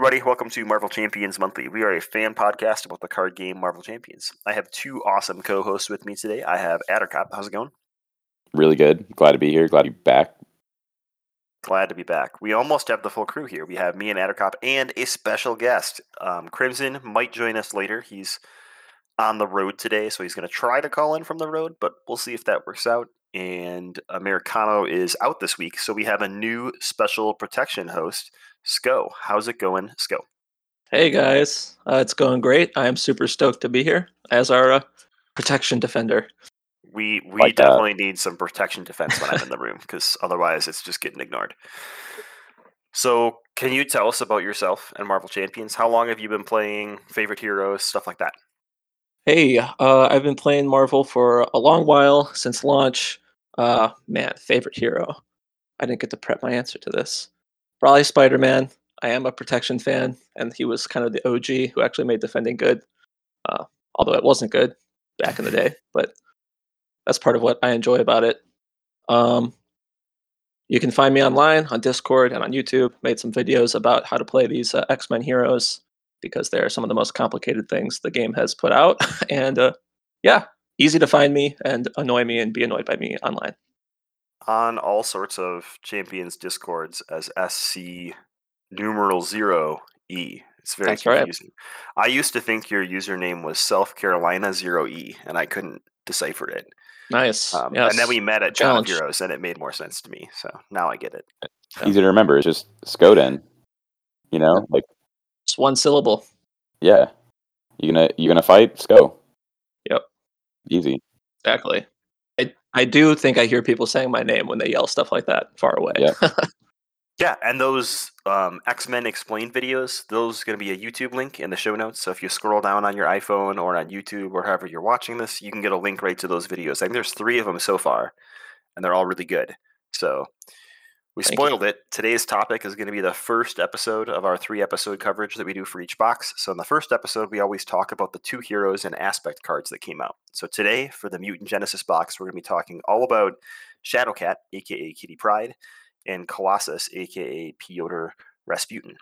Everybody, welcome to Marvel Champions Monthly. We are a fan podcast about the card game Marvel Champions. I have two awesome co hosts with me today. I have Addercop. How's it going? Really good. Glad to be here. Glad to be back. Glad to be back. We almost have the full crew here. We have me and Addercop and a special guest. Um, Crimson might join us later. He's on the road today, so he's going to try to call in from the road, but we'll see if that works out. And Americano is out this week, so we have a new special protection host. Sko. How's it going, Sko? Hey guys, uh, it's going great. I am super stoked to be here as our uh, protection defender. We we Like that. definitely need some protection defense when I'm in the room because otherwise it's just getting ignored. So, can you tell us about yourself and Marvel Champions? How long have you been playing? Favorite heroes, stuff like that. Hey, uh, I've been playing Marvel for a long while since launch. Uh, man, favorite hero. I didn't get to prep my answer to this. Probably Spider Man. I am a protection fan, and he was kind of the OG who actually made defending good. Uh, although it wasn't good back in the day, but that's part of what I enjoy about it. Um, you can find me online on Discord and on YouTube. Made some videos about how to play these uh, X Men heroes because they're some of the most complicated things the game has put out. and uh, yeah, easy to find me and annoy me and be annoyed by me online. On all sorts of Champions discords as SC numeral zero E. It's very That's right. confusing. I used to think your username was South Carolina zero E, and I couldn't decipher it. Nice. Um, yes. And then we met at John Challenge. Heroes, and it made more sense to me. So now I get it. Yeah. Easy to remember. It's just Skoden. You know, like It's one syllable. yeah, you gonna you gonna fight? Sko. Yep. Easy. Exactly. I, I do think I hear people saying my name when they yell stuff like that far away. Yeah. Yeah, and those um, X Men Explained videos, those going to be a YouTube link in the show notes. So if you scroll down on your iPhone or on YouTube or however you're watching this, you can get a link right to those videos. I think there's three of them so far, and they're all really good. So we Thank you. spoiled it. Today's topic is going to be the first episode of our three episode coverage that we do for each box. So in the first episode, we always talk about the two heroes and aspect cards that came out. So today, for the Mutant Genesis box, we're going to be talking all about Shadowcat, aka Kitty Pryde, and Colossus, aka Piotr Rasputin.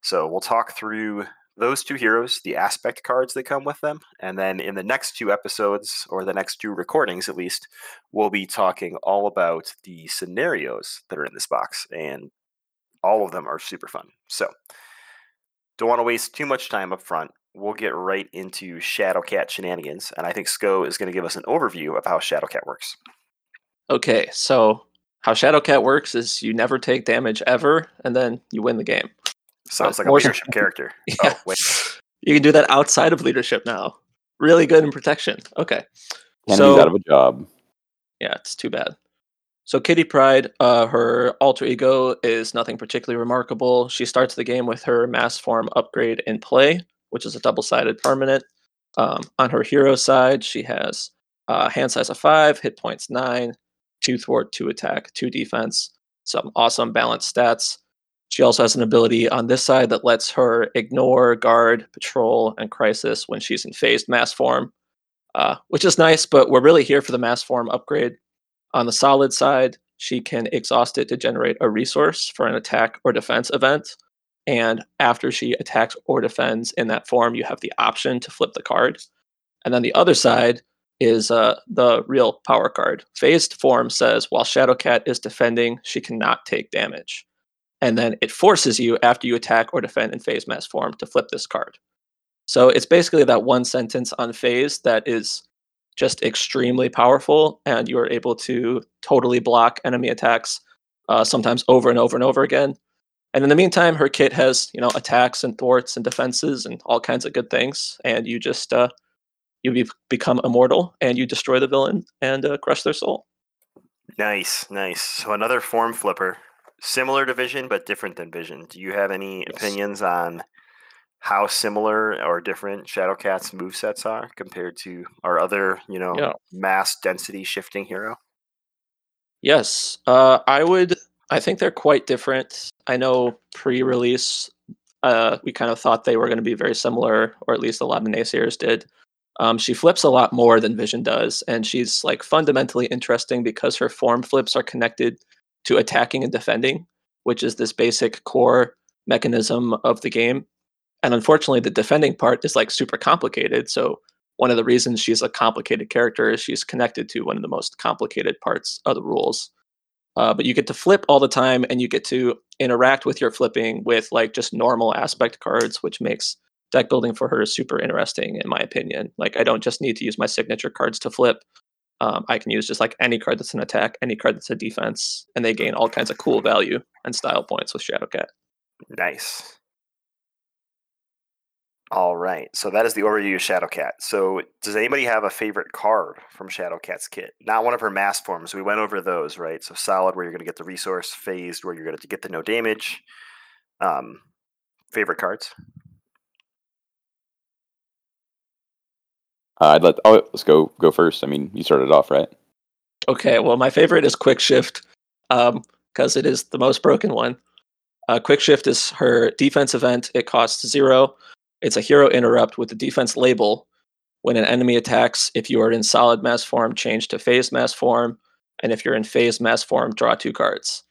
So we'll talk through those two heroes, the aspect cards that come with them, and then in the next two episodes, or the next two recordings at least, we'll be talking all about the scenarios that are in this box, and all of them are super fun. So don't want to waste too much time up front. We'll get right into Shadowcat shenanigans, and I think Sko is going to give us an overview of how Shadowcat works. Okay, so how Shadowcat works is you never take damage ever, and then you win the game. Sounds like a leadership character. Yeah. Oh, wait. You can do that outside of leadership now. Really good in protection. Okay. Kennedy's So- out of a job. Yeah, it's too bad. So Kitty Pryde, uh, her alter ego is nothing particularly remarkable. She starts the game with her mass form upgrade in play, which is a double-sided permanent. Um, on her hero side, she has uh, hand size of five, hit points nine, two thwart, two attack, two defense. Some awesome balanced stats. She also has an ability on this side that lets her ignore guard, patrol, and crisis when she's in phased mass form uh, which is nice, but we're really here for the mass form upgrade. On the solid side, she can exhaust it to generate a resource for an attack or defense event. And after she attacks or defends in that form, you have the option to flip the card. And then the other side is uh, the real power card. Phased form says while Shadowcat is defending, she cannot take damage. And then it forces you, after you attack or defend in phase mass form, to flip this card. So it's basically that one sentence on phase that is just extremely powerful, and you are able to totally block enemy attacks, uh, sometimes over and over and over again. And in the meantime, her kit has you know attacks and thwarts and defenses and all kinds of good things, and you just uh, you be- become immortal and you destroy the villain and uh, crush their soul. Nice, nice. So another form flipper, similar to Vision but different than Vision. Do you have any Yes. opinions on how similar or different Shadowcat's move sets are compared to our other, you know, Yeah. mass density shifting hero? Yes, uh, I would. I think they're quite different. I know pre-release, uh, we kind of thought they were going to be very similar, or at least a lot of naysayers did. Um, she flips a lot more than Vision does, and she's like fundamentally interesting because her form flips are connected to attacking and defending, which is this basic core mechanism of the game. And unfortunately, the defending part is like super complicated. So one of the reasons she's a complicated character is she's connected to one of the most complicated parts of the rules. Uh, but you get to flip all the time, and you get to interact with your flipping with like just normal aspect cards, which makes deck building for her super interesting, in my opinion. Like I don't just need to use my signature cards to flip. Um, I can use just like any card that's an attack, any card that's a defense, and they gain all kinds of cool value and style points with Shadowcat. Nice. All right. So that is the overview of Shadowcat. So does anybody have a favorite card from Shadowcat's kit? Not one of her mass forms. We went over those, right? So solid, where you're going to get the resource, phased, where you're going to get the no damage. Um, favorite cards? Uh, I'd let. Oh, let's go. Go first. I mean, you started off, right? Okay. Well, my favorite is Quick Shift because it is the most broken one. Uh, Quick Shift is her defense event. It costs zero. It's a hero interrupt with the defense label. When an enemy attacks, if you are in solid mass form, change to phase mass form. And if you're in phase mass form, draw two cards.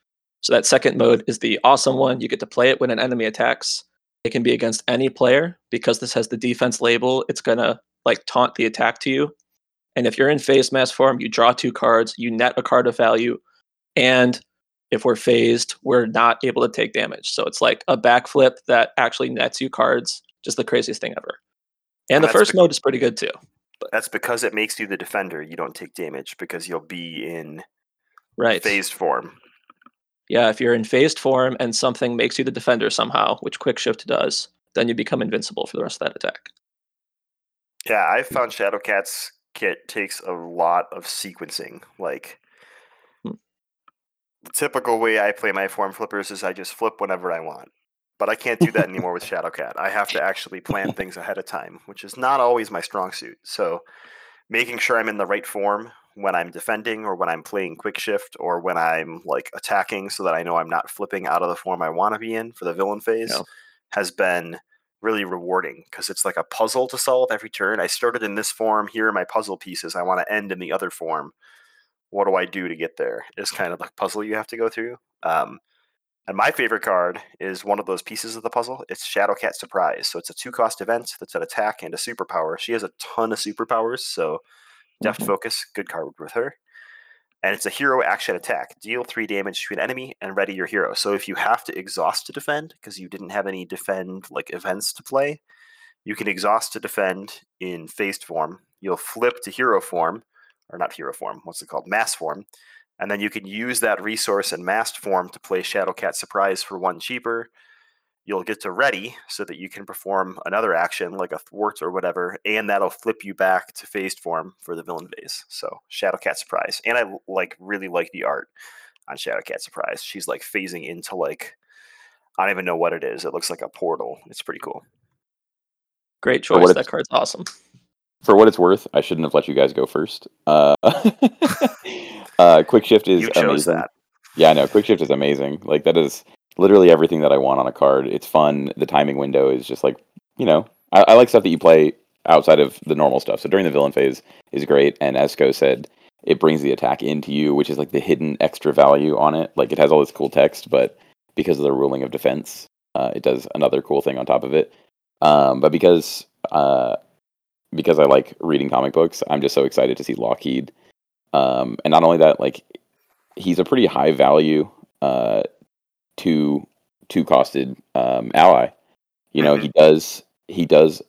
So that second mode is the awesome one. You get to play it when an enemy attacks. It can be against any player because this has the defense label. It's gonna like taunt the attack to you. And if you're in phased mass form, you draw two cards, you net a card of value, and if we're phased, we're not able to take damage. So it's like a backflip that actually nets you cards. Just the craziest thing ever. And, And the first mode is pretty good too. That's because it makes you the defender. You don't take damage because you'll be in Right. phased form. Yeah, if you're in phased form and something makes you the defender somehow, which quick shift does, then you become invincible for the rest of that attack. Yeah, I found Shadowcat's kit takes a lot of sequencing. Like Hmm. the typical way I play my form flippers is I just flip whenever I want. But I can't do that anymore with Shadowcat. I have to actually plan things ahead of time, which is not always my strong suit. So making sure I'm in the right form when I'm defending or when I'm playing quick shift or when I'm like attacking so that I know I'm not flipping out of the form I want to be in for the villain phase has been really rewarding because it's like a puzzle to solve every turn. I started in this form. Here are my puzzle pieces. I want to end in the other form. What do I do to get there? It's kind of like puzzle you have to go through. Um, and my favorite card is one of those pieces of the puzzle. It's Shadowcat Surprise. So it's a two cost event that's an attack and a superpower. She has a ton of superpowers. So Deft Mhm. Focus, good card with her. And it's a hero action attack. Deal three damage to an enemy and ready your hero. So if you have to exhaust to defend because you didn't have any defend like events to play, you can exhaust to defend in phased form. You'll flip to hero form, or not hero form, what's it called? Mass form. And then you can use that resource in mass form to play Shadowcat Surprise for one cheaper. You'll get to ready so that you can perform another action like a thwart or whatever, and that'll flip you back to phased form for the villain phase. So Shadowcat Surprise, and I like really like the art on Shadowcat Surprise. She's like phasing into like I don't even know what it is. It looks like a portal. It's pretty cool. Great choice. That card's awesome. For what it's worth, I shouldn't have let you guys go first. Uh, uh, quick shift is You chose amazing. that. Yeah, I know. Quick shift is amazing. Like that is literally everything that I want on a card. It's fun. The timing window is just like you know. I, I like stuff that you play outside of the normal stuff. So during the villain phase is great. And Sko said, it brings the attack into you, which is like the hidden extra value on it. Like it has all this cool text, but because of the ruling of defense, uh, it does another cool thing on top of it. Um, but because uh, because I like reading comic books, I'm just so excited to see Lockheed. Um, and not only that, like he's a pretty high value uh, two two costed um, ally. You know, Mhm. he does he does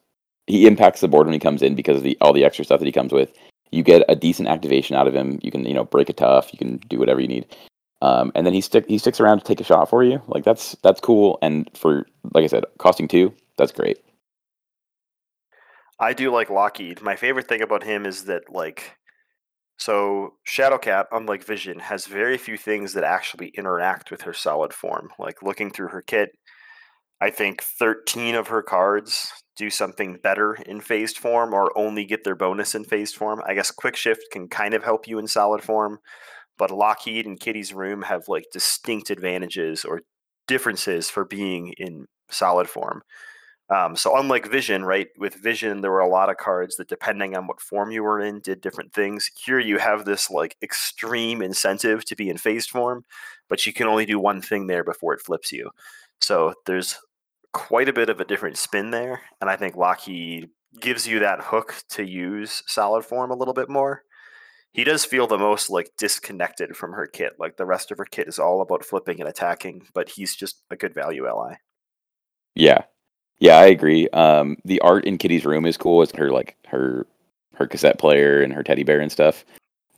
he impacts the board when he comes in because of the all the extra stuff that he comes with. You get a decent activation out of him. You can you know break a tough. You can do whatever you need. Um, and then he stick he sticks around to take a shot for you. Like that's that's cool. And for like I said, costing two, that's great. I do like Lockheed. My favorite thing about him is that like so Shadowcat, unlike Vision, has very few things that actually interact with her solid form. Like looking through her kit, I think 13 of her cards do something better in phased form or only get their bonus in phased form. I guess Quick Shift can kind of help you in solid form, but Lockheed and Kitty's Room have like distinct advantages or differences for being in solid form. Um, so unlike Vision, right? With Vision, there were a lot of cards that, depending on what form you were in, did different things. Here, you have this like extreme incentive to be in phased form, but you can only do one thing there before it flips you. So there's quite a bit of a different spin there, and I think Lockheed gives you that hook to use solid form a little bit more. He does feel the most like disconnected from her kit. Like the rest of her kit is all about flipping and attacking, but he's just a good value ally. Yeah, yeah, I agree. Um, the art in Kitty's room is cool. It's her like her her cassette player and her teddy bear and stuff.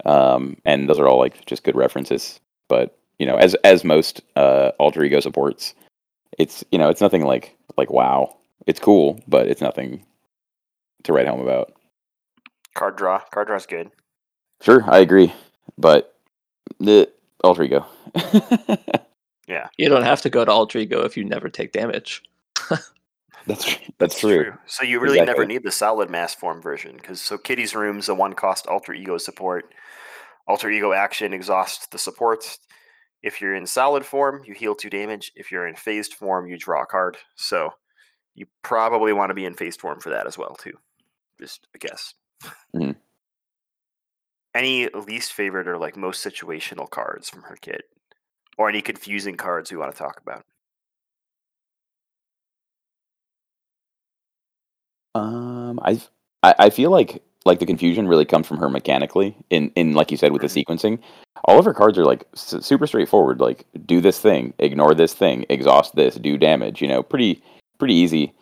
Um, and those are all like just good references. But you know, as as most uh, alter ego supports, it's you know it's nothing like like wow. It's cool, but it's nothing to write home about. Card draw, card draw's good. Sure, I agree, but the alter ego. Yeah, You don't have to go to alter ego if you never take damage. that's that's true. So you really never need the solid mass form version because so Kitty's room's a one cost alter ego support. Alter ego action exhausts the support. If you're in solid form, you heal two damage. If you're in phased form, you draw a card. So you probably want to be in phased form for that as well too. Just a guess. Mhm. Any least favorite or like most situational cards from her kit, or any confusing cards we want to talk about? Um, I I feel like like the confusion really comes from her mechanically in in like you said with the sequencing. All of her cards are like s- super straightforward. Like do this thing, ignore this thing, exhaust this, do damage. You know, pretty pretty easy.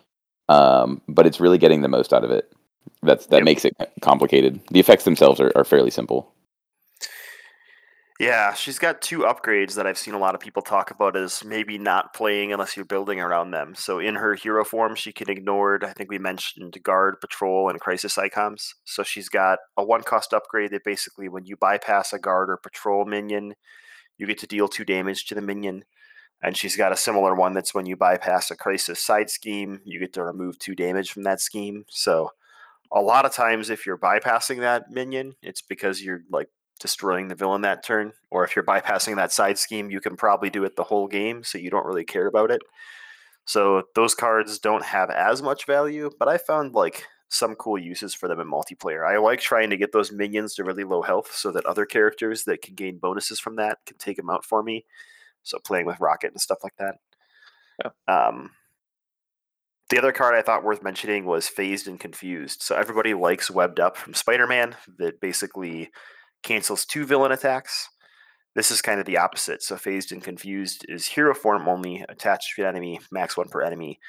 Um, but it's really getting the most out of it. That's that Yep. makes it complicated. The effects themselves are, are fairly simple. Yeah, she's got two upgrades that I've seen a lot of people talk about as maybe not playing unless you're building around them. So in her hero form, she can ignore, I think we mentioned guard, patrol, and crisis icons. So she's got a one cost upgrade that basically when you bypass a guard or patrol minion, you get to deal two damage to the minion. And she's got a similar one that's when you bypass a crisis side scheme, you get to remove two damage from that scheme. So a lot of times if you're bypassing that minion, it's because you're like destroying the villain that turn, or if you're bypassing that side scheme, you can probably do it the whole game, so you don't really care about it. So those cards don't have as much value, but I found like some cool uses for them in multiplayer. I like trying to get those minions to really low health so that other characters that can gain bonuses from that can take them out for me. So playing with Rocket and stuff like that. Um, the other card I thought worth mentioning was Phased and Confused. So everybody likes Webbed Up from Spider Man that basically cancels two villain attacks. This is kind of the opposite. So Phased and Confused is hero form only, attached to an enemy, max one per enemy.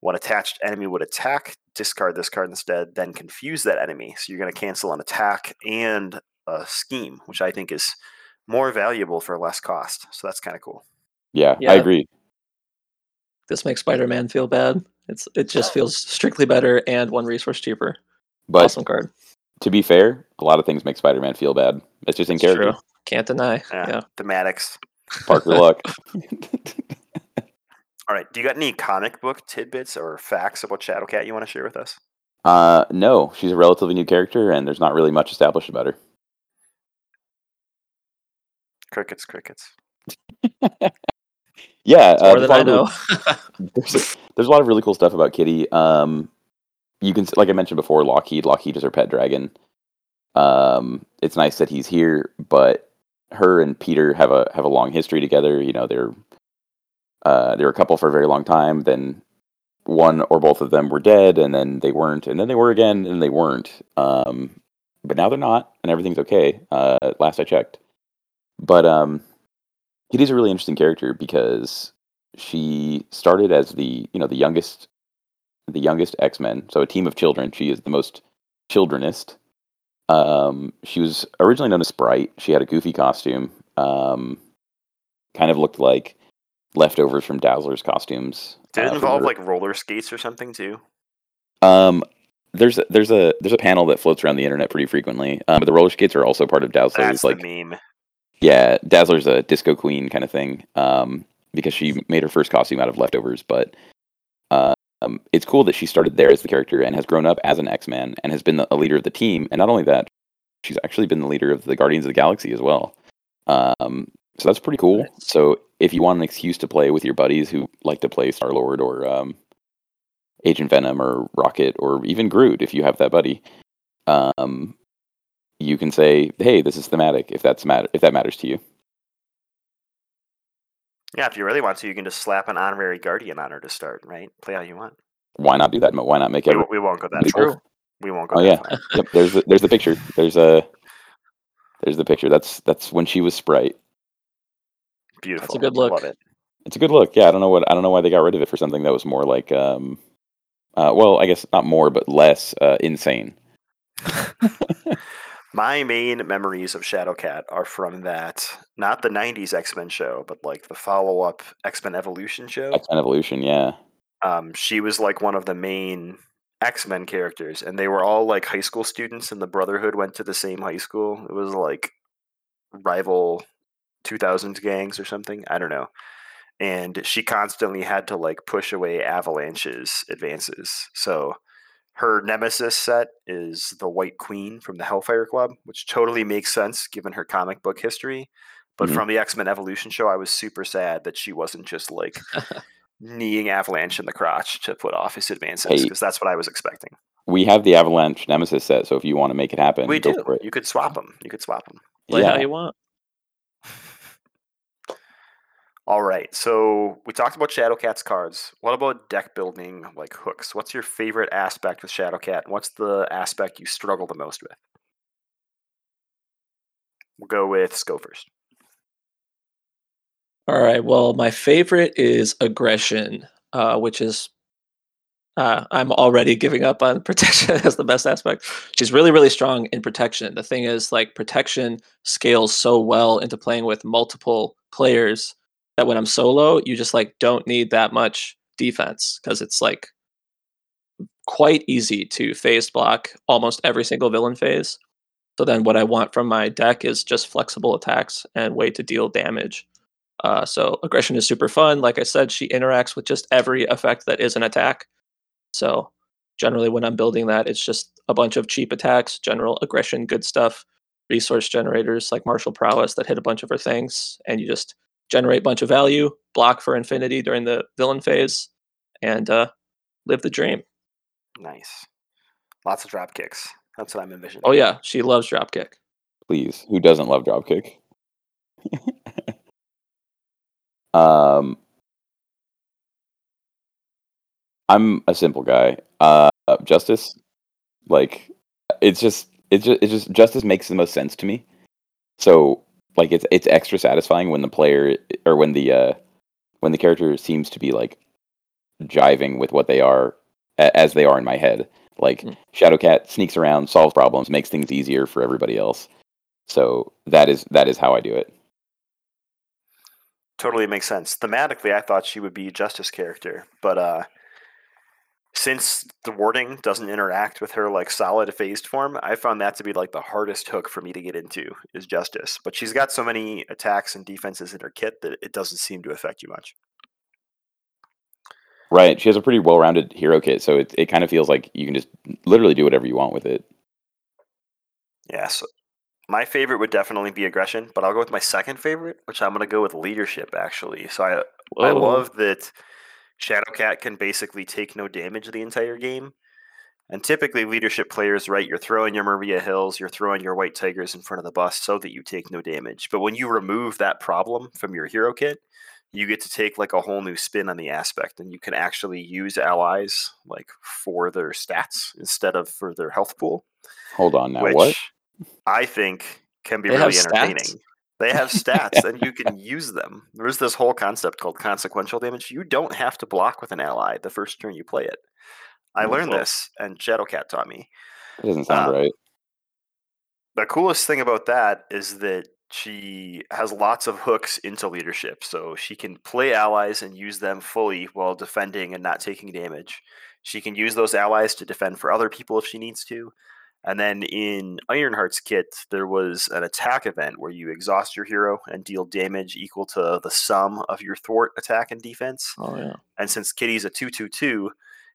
One attached enemy would attack, discard this card instead, then confuse that enemy. So you're going to cancel an attack and a scheme, which I think is more valuable for less cost. So that's kind of cool. Yeah, Yeah. I agree. This makes Spider-Man feel bad. It's it just feels strictly better and one resource cheaper. But awesome card. To be fair, a lot of things make Spider-Man feel bad. It's just in It's character. true. Can't deny. Yeah. Yeah. Thematics. Parker Luck. All right. Do you got any comic book tidbits or facts about Shadowcat you want to share with us? Uh, no, she's a relatively new character, and there's not really much established about her. Crickets, crickets. Yeah, It's uh, more than a I lot know. of really, there's, there's a lot of really cool stuff about Kitty. Um, you can, like I mentioned before, Lockheed. Lockheed is her pet dragon. Um, it's nice that he's here, but her and Peter have a have a long history together. You know, they're uh, they were a couple for a very long time. Then one or both of them were dead, and then they weren't, and then they were again, and they weren't. Um, but now they're not, and everything's okay. Uh, last I checked. But um, Kitty's a really interesting character because she started as the you know the youngest the youngest X-Men, so a team of children. She is the most childrenist. Um, she was originally known as Sprite. She had a goofy costume. Um, kind of looked like leftovers from Dazzler's costumes. Did uh, it from involve her- like roller skates or something too? Um, there's a, there's a there's a panel that floats around the internet pretty frequently. Um, but the roller skates are also part of Dazzler's That's like meme. Yeah, Dazzler's a disco queen kind of thing. Um, because she made her first costume out of leftovers, but uh, um, it's cool that she started there as the character and has grown up as an X Man and has been the, a leader of the team. And not only that, she's actually been the leader of the Guardians of the Galaxy as well. Um, so that's pretty cool. So if you want an excuse to play with your buddies who like to play Star Lord or um, Agent Venom or Rocket or even Groot, if you have that buddy, um, you can say, "Hey, this is thematic." If that's matter, if that matters to you. Yeah, if you really want to, you can just slap an honorary guardian on her to start, right? Play how you want. Why not do that? Why not make We, every? won't- we won't go that True. far. We won't go Oh that yeah, far. yep. There's the, there's the picture. There's a there's the picture. That's that's when she was Sprite. Beautiful. good Love look. it. It's a good look. Yeah, I don't know what I don't know why they got rid of it for something that was more like um, uh, well, I guess not more, but less uh, insane. My main memories of Shadowcat are from that, not the '90s X Men show, but like the follow-up X Men Evolution show. X Men Evolution. Yeah, um, she was like one of the main X Men characters, and they were all like high school students, and the Brotherhood went to the same high school. It was like rival 2000s gangs or something. I don't know. And she constantly had to like push away Avalanche's advances. So her nemesis set is the White Queen from the Hellfire Club, which totally makes sense given her comic book history. But Mhm. from the X Men Evolution show, I was super sad that she wasn't just like kneeing Avalanche in the crotch to put off his advances Hey. because that's what I was expecting. we have the Avalanche Nemesis set, so if you want to make it happen, we go do. for it. You could swap them. You could swap them. Play yeah, how you want. All right. So we talked about Shadowcat's cards. What about deck building, like hooks? What's your favorite aspect with Shadowcat? What's the aspect you struggle the most with? We'll go with Sko first. All right. Well, my favorite is aggression, uh, which is uh, I'm already giving up on protection as the best aspect. She's really, really strong in protection. The thing is, like protection scales so well into playing with multiple players that when I'm solo, you just like don't need that much defense because it's like quite easy to phase block almost every single villain phase. So then, what I want from my deck is just flexible attacks and way to deal damage. Uh, so aggression is super fun. Like I said, she interacts with just every effect that is an attack. So generally, when I'm building that, it's just a bunch of cheap attacks, general aggression, good stuff, resource generators like martial prowess that hit a bunch of her things, and you just generate a bunch of value, block for infinity during the villain phase, and uh, live the dream. Nice. Lots of drop kicks. That's what I'm envisioning. Oh yeah, she loves drop kick. please. Who doesn't love dropkick? um, I'm a simple guy. Uh, justice, like, it's just, it's just, it's just, justice makes the most sense to me. So, like, it's it's extra satisfying when the player or when the uh, when the character seems to be like jiving with what they are a- as they are in my head. Like Mm. Shadowcat sneaks around, solves problems, makes things easier for everybody else. So that is that is how I do it. totally makes sense. Thematically, I thought she would be Justice character, but uh, since the wording doesn't interact with her like solid phased form, I found that to be like the hardest hook for me to get into is Justice. But she's got so many attacks and defenses in her kit that it doesn't seem to affect you much. Right. She has a pretty well-rounded hero kit, so it it kind of feels like you can just literally do whatever you want with it. Yes. My favorite would definitely be aggression, but I'll go with my second favorite, which I'm going to go with leadership actually. So I I oh. love that Shadowcat can basically take no damage the entire game. And typically, leadership players, right, you're throwing your Maria Hills, you're throwing your White Tigers in front of the bus so that you take no damage. But when you remove that problem from your hero kit, you get to take like a whole new spin on the aspect, and you can actually use allies like for their stats instead of for their health pool, Hold on now. which What? I think can be They really stats? They have stats and you can use them. There's this whole concept called consequential damage. You don't have to block with an ally the first turn you play it. I learned this and Shadowcat taught me. It doesn't sound um, right. The coolest thing about that is that she has lots of hooks into leadership. So she can play allies and use them fully while defending and not taking damage. She can use those allies to defend for other people if she needs to. And then in Ironheart's kit, there was an attack event where you exhaust your hero and deal damage equal to the sum of your thwart attack and defense. Oh yeah. And since Kitty's a 2 2 2,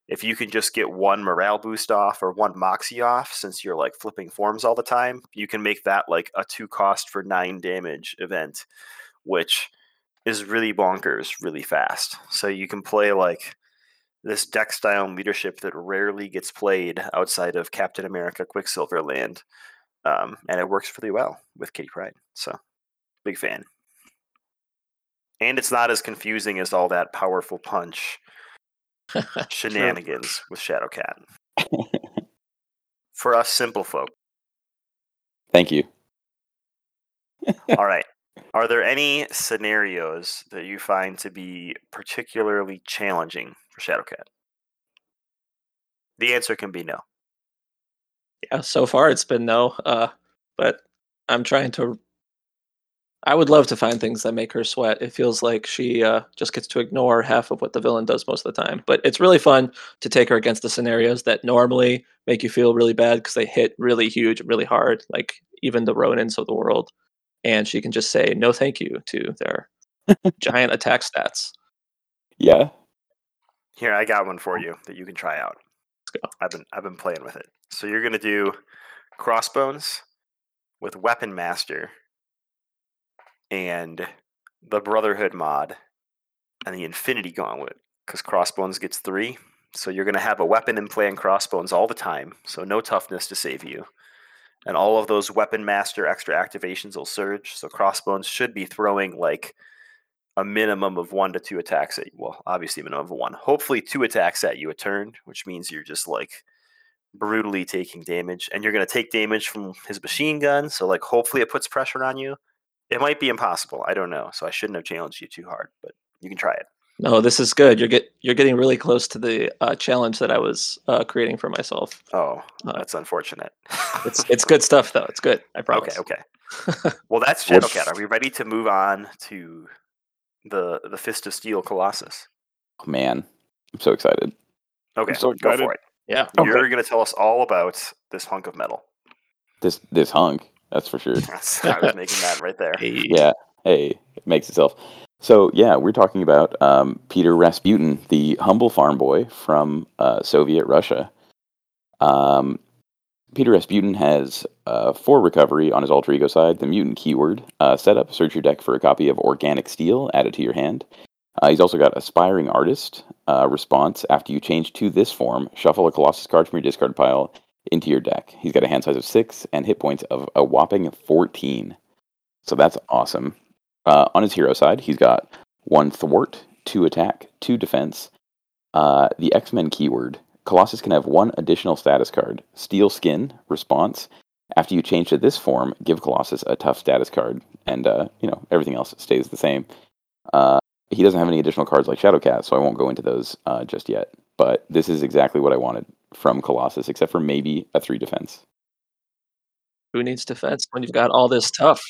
if you can just get one morale boost off or one moxie off, since you're like flipping forms all the time, you can make that like a two cost for nine damage event, which is really bonkers really fast. So you can play like this deck style leadership that rarely gets played outside of Captain America Quicksilver Land. Um, and it works really well with Kitty Pryde. So big fan. And it's not as confusing as all that powerful punch shenanigans with Shadowcat. For us simple folk. Thank you. All right. Are there any scenarios that you find to be particularly challenging for Shadowcat? The answer can be no. Yeah, so far it's been no. Uh, but I'm trying to. I would love to find things that make her sweat. It feels like she uh, just gets to ignore half of what the villain does most of the time. But it's really fun to take her against the scenarios that normally make you feel really bad because they hit really huge, really hard, like even the Ronins of the world. And she can just say no, thank you to their giant attack stats. Yeah. Here, I got one for oh. you that you can try out. Let's go. I've been I've been playing with it. So you're gonna do crossbones with weapon master and the Brotherhood mod and the Infinity Gauntlet because crossbones gets three. So you're gonna have a weapon in play in crossbones all the time. So no toughness to save you. And all of those weapon master extra activations will surge. So crossbones should be throwing like a minimum of one to two attacks at you. Well, obviously a minimum of one. Hopefully two attacks at you a turn, which means you're just like brutally taking damage. And you're gonna take damage from his machine gun. So like hopefully it puts pressure on you. It might be impossible. I don't know. So I shouldn't have challenged you too hard, but you can try it. No, this is good. You're get you're getting really close to the uh, challenge that I was uh, creating for myself. Oh, Uh, that's unfortunate. It's it's good stuff though. It's good. I promise. okay, okay. Well, that's What- Shadowcat. Are we ready to move on to the the Fist of Steel Colossus? Oh, man, I'm so excited. Okay, so go excited. for it. Yeah. You're going to tell us all about this hunk of metal. This this hunk, that's for sure. I was making that right there. Hey. yeah. Hey, it makes itself. So yeah, we're talking about um, Peter Rasputin, the humble farm boy from uh, Soviet Russia. Um, Peter Rasputin has uh, recovery on his alter ego side the mutant keyword. Uh, set up, search your deck for a copy of Organic Steel, add it to your hand. Uh, he's also got Aspiring Artist uh, response. After you change to this form, shuffle a Colossus card from your discard pile into your deck. He's got a hand size of six and hit points of a whopping 14. So that's awesome. Uh, on his hero side, he's got one thwart, two attack, two defense. Uh, the X Men keyword Colossus can have one additional status card Steel Skin, response. After you change to this form, give Colossus a tough status card, and uh, you know everything else stays the same. Uh, he doesn't have any additional cards like Shadowcat, so I won't go into those uh, just yet. But this is exactly what I wanted from Colossus, except for maybe a three defense. Who needs defense when you've got all this tough?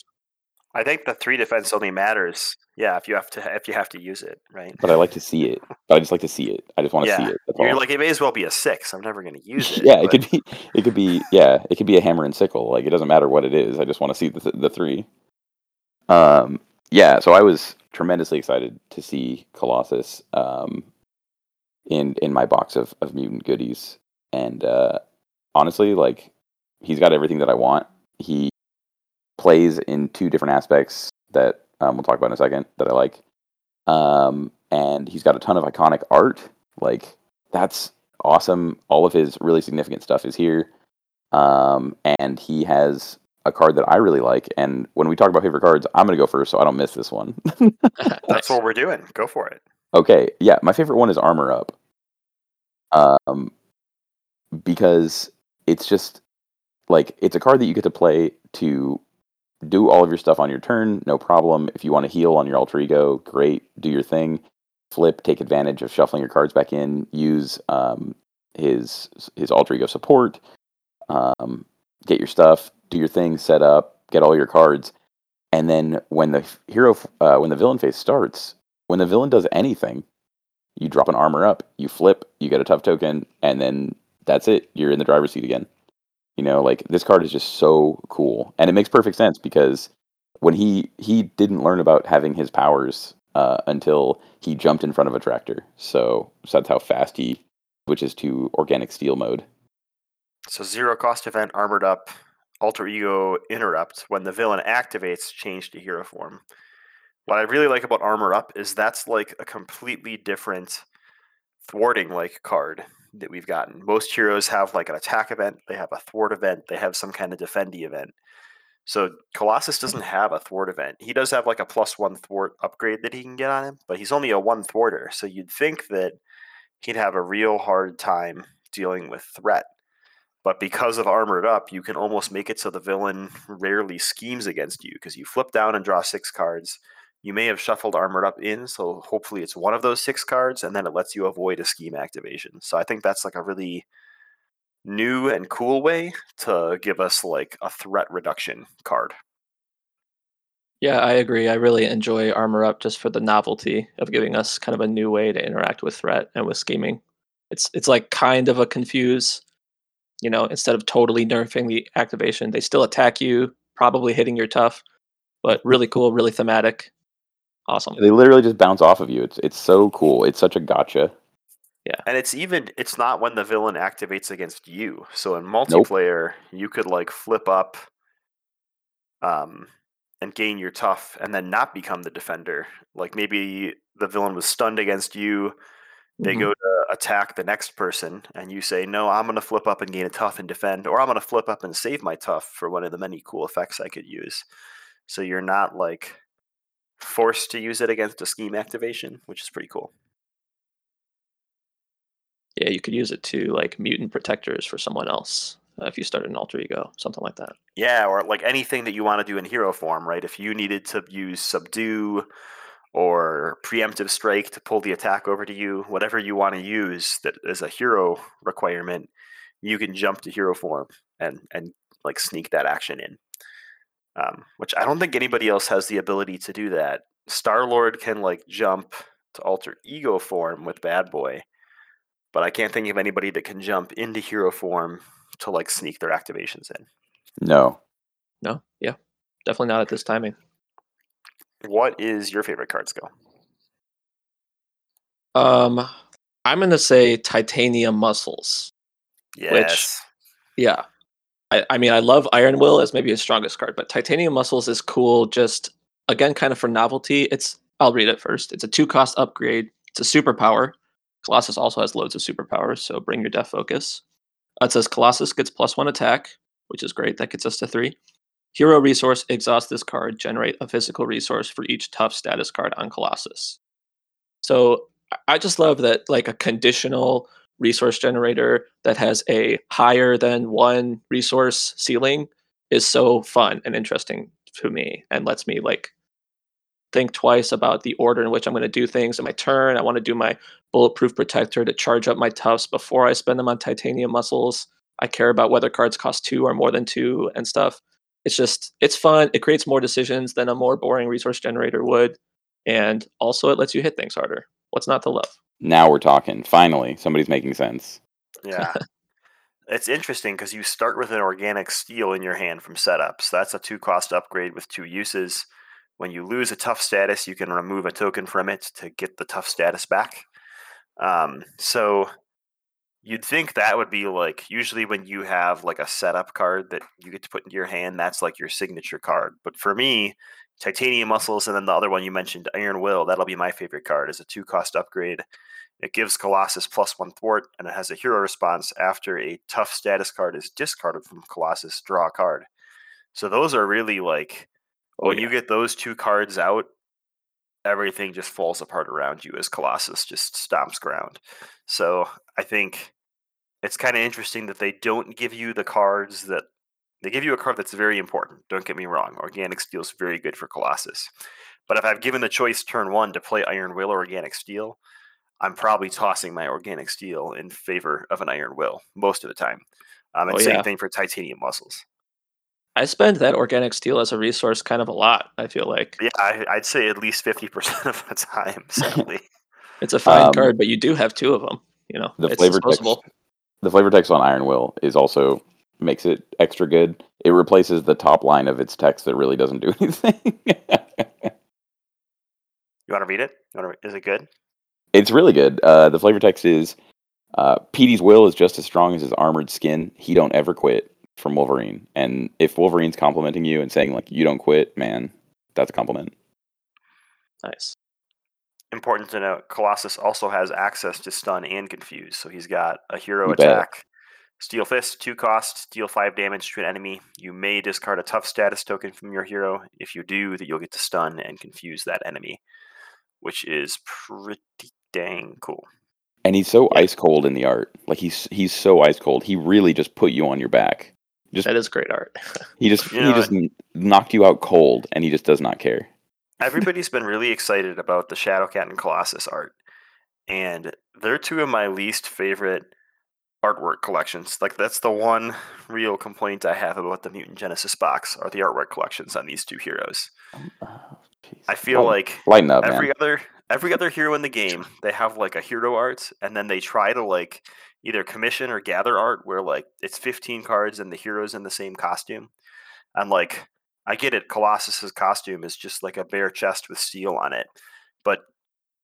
I think the three defense only matters. Yeah, if you have to if you have to use it, right? But I like to see it. But I just like to see it. I just want to Yeah. see it. That's You're all. like it may as well be a six. I'm never going to use it. yeah, it but- could be. It could be. Yeah, it could be a hammer and sickle. Like it doesn't matter what it is. I just want to see the the three. Um. Yeah. So I was tremendously excited to see Colossus. Um. In in my box of of mutant goodies, and uh, honestly, like he's got everything that I want. He plays in two different aspects that um, we'll talk about in a second that I like. Um, and he's got a ton of iconic art. Like that's awesome. All of his really significant stuff is here. Um, and he has a card that I really like. And when we talk about favorite cards, I'm going to go first so I don't miss this one. That's what we're doing. Go for it. okay. Yeah. My favorite one is Armor Up. Um, because it's just like it's a card that you get to play to do all of your stuff on your turn, no problem. If you want to heal on your alter ego, great, do your thing. Flip, take advantage of shuffling your cards back in. Use um, his his alter ego support. Um, get your stuff, do your thing, set up, get all your cards, and then when the hero, uh, when the villain phase starts, when the villain does anything, you drop an armor up, you flip, you get a tough token, and then that's it. You're in the driver's seat again. You know, like this card is just so cool, and it makes perfect sense because when he he didn't learn about having his powers uh, until he jumped in front of a tractor. So, so that's how fast he switches to organic steel mode. So zero cost event, armored up, alter ego interrupt. When the villain activates, change to hero form. What I really like about armor up is that's like a completely different thwarting like card that we've gotten. Most heroes have like an attack event, they have a thwart event, they have some kind of defendy event. So Colossus doesn't mm-hmm. have a thwart event. He does have like a plus one thwart upgrade that he can get on him, but he's only a one thwarter. So you'd think that he'd have a real hard time dealing with threat. But because of armored up, you can almost make it so the villain rarely schemes against you because you flip down and draw six cards. You may have shuffled armored up in, so hopefully it's one of those six cards, and then it lets you avoid a scheme activation. So I think that's like a really new and cool way to give us like a threat reduction card. Yeah, I agree. I really enjoy Armor Up just for the novelty of giving us kind of a new way to interact with threat and with scheming. It's it's like kind of a confuse, you know, instead of totally nerfing the activation, they still attack you, probably hitting your tough, but really cool, really thematic. Awesome. They literally just bounce off of you. It's it's so cool. It's such a gotcha. Yeah. And it's even it's not when the villain activates against you. So in multiplayer, you could like flip up um and gain your tough and then not become the defender. Like maybe the villain was stunned against you, they Mhm. go to attack the next person and you say, "No, I'm going to flip up and gain a tough and defend or I'm going to flip up and save my tough for one of the many cool effects I could use." So you're not like forced to use it against a scheme activation, which is pretty cool. Yeah, you could use it to like mutant protectors for someone else uh, if you started an alter ego, something like that. Yeah, or like anything that you want to do in hero form, right? If you needed to use subdue or preemptive strike to pull the attack over to you, whatever you want to use that is a hero requirement, you can jump to hero form and and like sneak that action in. Um, which I don't think anybody else has the ability to do that. Star Lord can like jump to alter ego form with Bad Boy, but I can't think of anybody that can jump into hero form to like sneak their activations in. No. No, yeah, definitely not at this timing. What is your favorite card skill? Um, I'm gonna say titanium muscles. Yes. Yeah. I, I mean, I love Iron Will as maybe his strongest card, but Titanium Muscles is cool just, again, kind of for novelty. It's, I'll read it first. It's a two cost upgrade. It's a superpower. Colossus also has loads of superpowers, so bring your Deft Focus. It says Colossus gets plus one attack, which is great. That gets us to three. Hero resource, exhaust this card, generate a physical resource for each tough status card on Colossus. So I just love that, like a conditional resource generator that has a higher than one resource ceiling is so fun and interesting to me and lets me like think twice about the order in which I'm going to do things in my turn. I want to do my bulletproof protector to charge up my toughs before I spend them on titanium muscles. I care about whether cards cost two or more than two and stuff. It's just it's fun. It creates more decisions than a more boring resource generator would. And also it lets you hit things harder. What's not to love? Now we're talking. Finally, somebody's making sense. Yeah. it's interesting because you start with an organic steel in your hand from setup. So that's a two cost upgrade with two uses. When you lose a tough status, you can remove a token from it to get the tough status back. Um, so you'd think that would be like usually when you have like a setup card that you get to put into your hand, that's like your signature card. But for me, titanium muscles and then the other one you mentioned, Iron Will, that'll be my favorite card as a two cost upgrade. It gives Colossus plus one thwart, and it has a hero response after a tough status card is discarded from Colossus, draw a card. So those are really like Oh, when yeah. you get those two cards out, everything just falls apart around you as Colossus just stomps ground. So I think it's kind of interesting that they don't give you the cards that they give you a card that's very important. Don't get me wrong. Organic Steel is very good for Colossus. But if I've given the choice turn one to play Iron Will or Organic Steel, I'm probably tossing my Organic Steel in favor of an Iron Will most of the time. Um, and Oh, same yeah. thing for Titanium Muscles. I spend that organic steel as a resource kind of a lot. I feel like Yeah, I, I'd say at least 50% of the time, sadly. it's a fine Um, card, but you do have two of them. You know, The it's flavor text, the flavor text on Iron Will is also makes it extra good. It replaces the top line of its text that really doesn't do anything. You want to read it? You wanna, is it good? it's really good. Uh, the flavor text is uh, Petey's will is just as strong as his armored skin. He don't ever quit from Wolverine. And if Wolverine's complimenting you and saying like you don't quit, man, that's a compliment. Nice. Important to note, Colossus also has access to stun and confuse. So he's got a hero You bet. Attack Steel Fist, two cost, deal five damage to an enemy. You may discard a tough status token from your hero. If you do, that you'll get to stun and confuse that enemy, which is pretty dang cool. And he's so Yeah. ice cold in the art. Like he's he's so ice cold. He really just put you on your back. Just That is great art. he just You he know, just knocked you out cold, and he just does not care. Everybody's been really excited about the Shadowcat and Colossus art, and they're two of my least favorite artwork collections. Like that's the one real complaint I have about the Mutant Genesis box are the artwork collections on these two heroes. Oh. I feel Lighten- like lighten up, every man. other every other hero in the game they have like a hero art and then they try to like either commission or gather art where like it's 15 cards and the heroes in the same costume and like i get it colossus's costume is just like a bare chest with steel on it but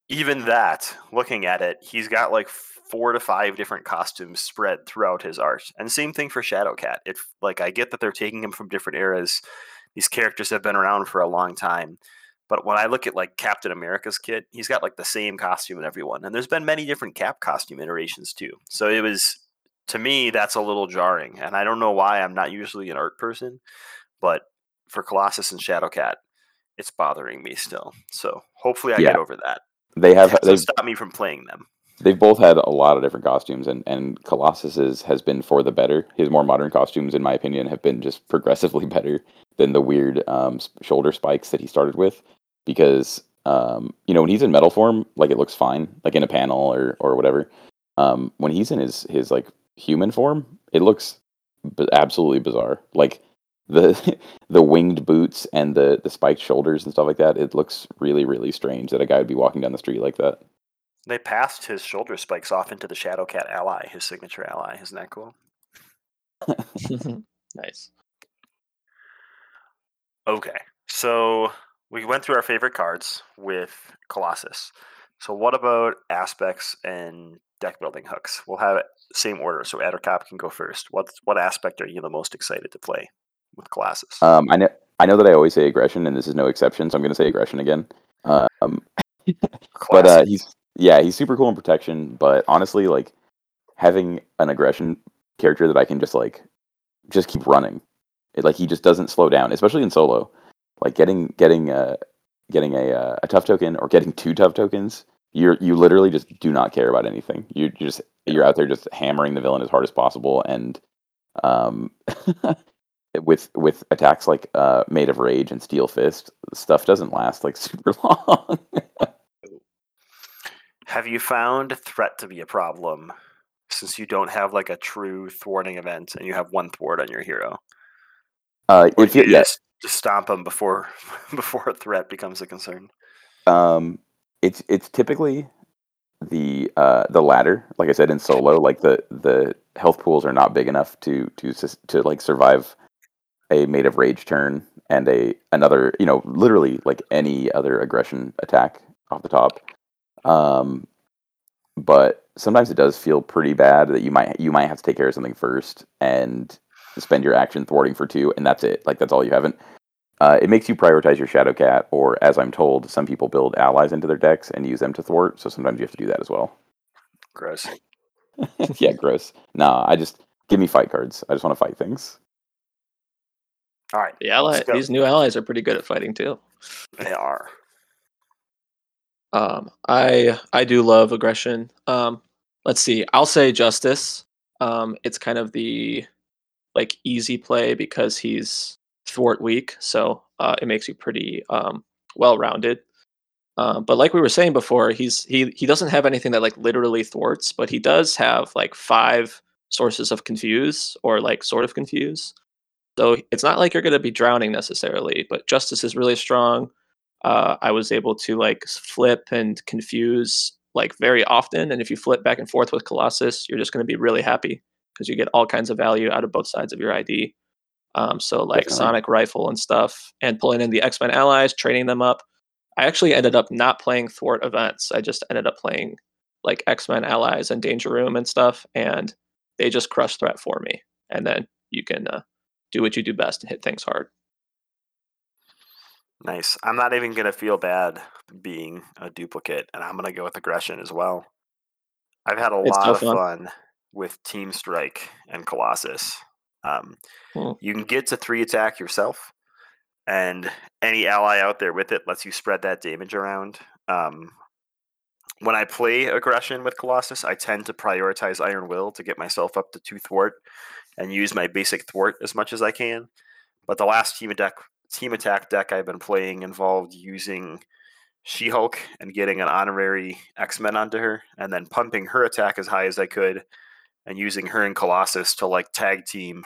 even that looking at it he's got like four to five different costumes spread throughout his art and same thing for shadowcat it like i get that they're taking him from different eras these characters have been around for a long time but when I look at like Captain America's kit, he's got like the same costume in everyone. And there's been many different Cap costume iterations too. So it was to me that's a little jarring. And I don't know why I'm not usually an art person, but for Colossus and Shadowcat, it's bothering me still. So hopefully I Yeah. get over that. They have they've stopped me from playing them. They've both had a lot of different costumes, and and Colossus's has been for the better. His more modern costumes, in my opinion, have been just progressively better than the weird um, shoulder spikes that he started with. Because um, you know when he's in metal form, like it looks fine, like in a panel or or whatever. Um, when he's in his his like human form, it looks absolutely bizarre. Like the the winged boots and the the spiked shoulders and stuff like that. It looks really really strange that a guy would be walking down the street like that. They passed his shoulder spikes off into the Shadowcat ally, his signature ally. Isn't that cool? nice. Okay. So we went through our favorite cards with Colossus. So what about aspects and deck building hooks? We'll have it same order. So Addercop can go first. What what aspect are you the most excited to play with Colossus? Um, I know I know that I always say aggression, and this is no exception. So I'm going to say aggression again. Um, but uh, he's yeah, he's super cool in protection. But honestly, like having an aggression character that I can just like just keep running, it, like he just doesn't slow down, especially in solo. Like getting getting a getting a uh, a tough token or getting two tough tokens, you're you literally just do not care about anything. You're just you're out there just hammering the villain as hard as possible, and um, with with attacks like uh, Made of Rage and Steel Fist, stuff doesn't last like super long. Have you found threat to be a problem since you don't have like a true thwarting event and you have one thwart on your hero? uh, Or if you, you yeah, just, just stomp them before before a threat becomes a concern? um, it's it's typically the uh, the latter. Like I said in solo, like the the health pools are not big enough to to to like survive a Made of Rage turn and a another you know literally like any other aggression attack off the top. Um, but sometimes it does feel pretty bad that you might you might have to take care of something first and spend your action thwarting for two, and that's it. Like that's all you haven't. Uh, it makes you prioritize your Shadow Cat, or as I'm told, some people build allies into their decks and use them to thwart. So sometimes you have to do that as well. Gross. yeah, gross. Nah, I just give me fight cards. I just want to fight things. All right. The ally, these new allies are pretty good at fighting too. They are. Um, I I do love aggression. Um, let's see. I'll say justice. Um, it's kind of the like easy play because he's thwart weak, so uh, it makes you pretty um, well rounded. Um, but like we were saying before, he's he he doesn't have anything that like literally thwarts, but he does have like five sources of confuse or like sort of confuse. So it's not like you're going to be drowning necessarily, but justice is really strong uh, I was able to like flip and confuse like very often. And if you flip back and forth with Colossus, you're just going to be really happy because you get all kinds of value out of both sides of your ID. Um, so like Definitely. Sonic Rifle and stuff, and pulling in the X Men allies, training them up. I actually ended up not playing thwart events. I just ended up playing like X Men allies and Danger Room and stuff, and they just crush threat for me. And then you can uh, do what you do best and hit things hard. Nice. I'm not even gonna feel bad being a duplicate, and I'm gonna go with aggression as well. I've had a It's lot so of fun. fun with Team Strike and Colossus. Um, Hmm. You can get to three attack yourself, and any ally out there with it lets you spread that damage around. Um, when I play aggression with Colossus, I tend to prioritize Iron Will to get myself up to two thwart and use my basic thwart as much as I can. But the last team attack team attack deck I've been playing involved using She Hulk and getting an honorary X Men onto her, and then pumping her attack as high as I could, and using her and Colossus to like tag team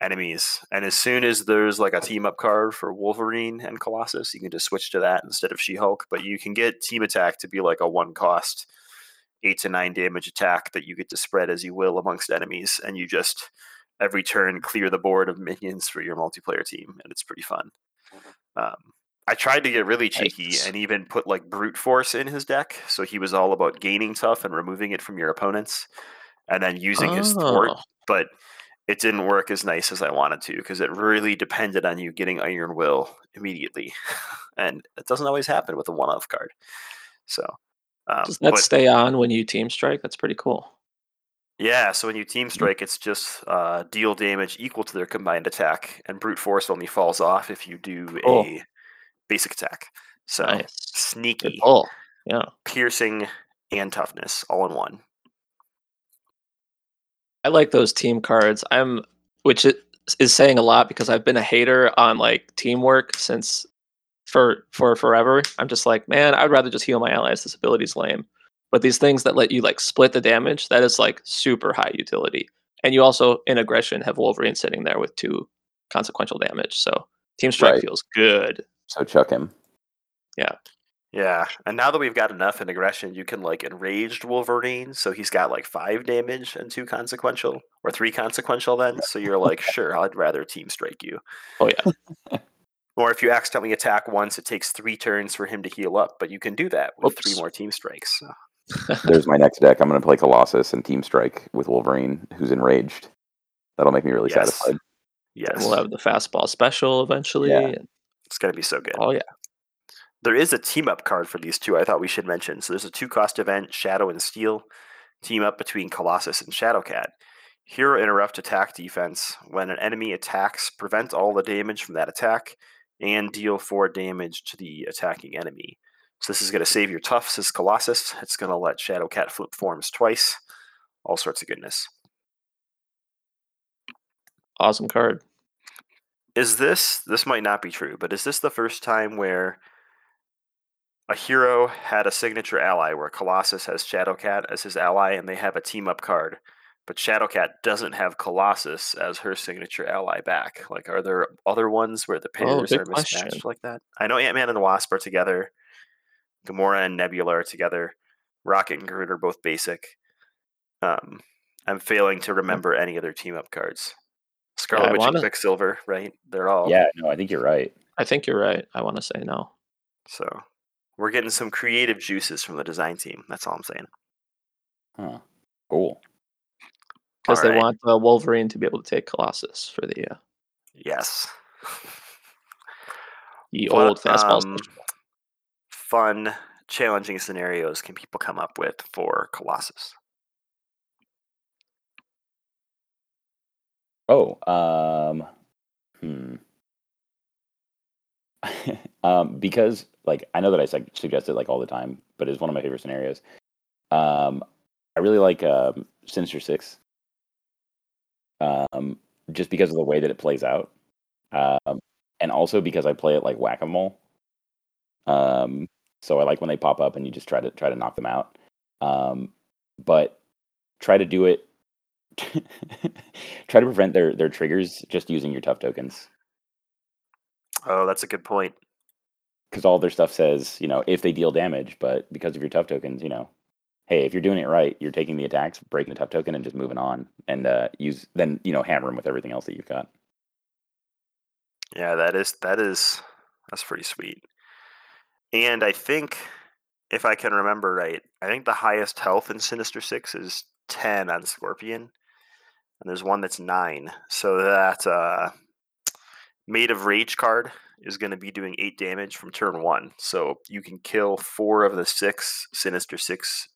enemies. And as soon as there's like a team up card for Wolverine and Colossus, you can just switch to that instead of She Hulk. But you can get team attack to be like a one cost eight to nine damage attack that you get to spread as you will amongst enemies, and you just every turn clear the board of minions for your multiplayer team, and it's pretty fun. Um, I tried to get really cheeky and even put like brute force in his deck, so he was all about gaining tough and removing it from your opponents, and then using his thwart. Oh, But it didn't work as nice as I wanted to because it really depended on you getting Iron Will immediately, and it doesn't always happen with a one-off card. So, um, Does that but- stay on when you team strike? That's pretty cool. Yeah, so when you team Mm-hmm. strike, it's just uh, deal damage equal to their combined attack, and brute force only falls off if you do Cool. a basic attack. So Nice. Sneaky, pull. Yeah. piercing, and toughness all in one. I like those team cards. I'm, which is saying a lot because I've been a hater on like teamwork since for for forever. I'm just like, man, I'd rather just heal my allies. This ability's lame. But these things that let you like split the damage, that is like super high utility. And you also in aggression have Wolverine sitting there with two consequential damage. So team strike Right. feels good. So chuck him. Yeah, Yeah, and now that we've got enough in aggression, you can like enraged Wolverine, so he's got like five damage and two consequential, or three consequential. Then, so you're like, sure, I'd rather team strike you. Oh yeah. Or if you accidentally attack once, it takes three turns for him to heal up, but you can do that with three more team strikes. So. There's my next deck. I'm going to play Colossus and Team Strike with Wolverine, who's enraged. That'll make me really Yes. satisfied. Yes, And we'll have the fastball special eventually. Yeah. it's gonna be so good. oh yeah. There is a team up card for these two. I thought we should mention. So there's a two cost event, Shadow and Steel, team up between Colossus and Shadowcat. Hero interrupt attack defense. When an enemy attacks, prevent all the damage from that attack, and deal four damage to the attacking enemy. So this is going to save your toughs as Colossus. It's going to let Shadowcat flip forms twice. All sorts of goodness. Awesome card. Is this this might not be true, but is this the first time where a hero had a signature ally where Colossus has Shadowcat as his ally and they have a team up card, but Shadowcat doesn't have Colossus as her signature ally back? Like are there other ones where the Oh, pairs good are mismatched question. like that? I know Ant Man and the Wasp are together, Gamora and Nebula are together, Rocket and Groot are both basic. Um I'm failing to remember any other team up cards. Scarlet I Witch wanna- and Quicksilver, right? They're all Yeah, no, I think you're right. I think you're right. I want to say no. So we're getting some creative juices from the design team. That's all I'm saying. Huh. Cool. Because they Alright. want uh, Wolverine to be able to take Colossus for the uh, Yes. the What, old fastball. um, special. Fun, challenging scenarios can people come up with for Colossus? Oh, um, hmm. um, because like I know that I suggest it like all the time, but it's one of my favorite scenarios. Um, I really like um, Sinister Six. Um, just because of the way that it plays out, um, and also because I play it like whack a mole. Um, so I like when they pop up and you just try to try to knock them out. Um, but try to do it. try to prevent their their triggers just using your tough tokens Oh, that's a good point. because all their stuff says you know if they deal damage, but because of your tough tokens, you know, hey, if you're doing it right, you're taking the attacks, breaking the tough token, and just moving on, and uh, use then you know hammer them with everything else that you've got. Yeah, that is that is that's pretty sweet. And I think if I can remember right, I think the highest health in Sinister Six is ten on Scorpion, and there's one that's nine. So that uh, Made of Rage card is going to be doing eight damage from turn one. So you can kill four of the six Sinister Six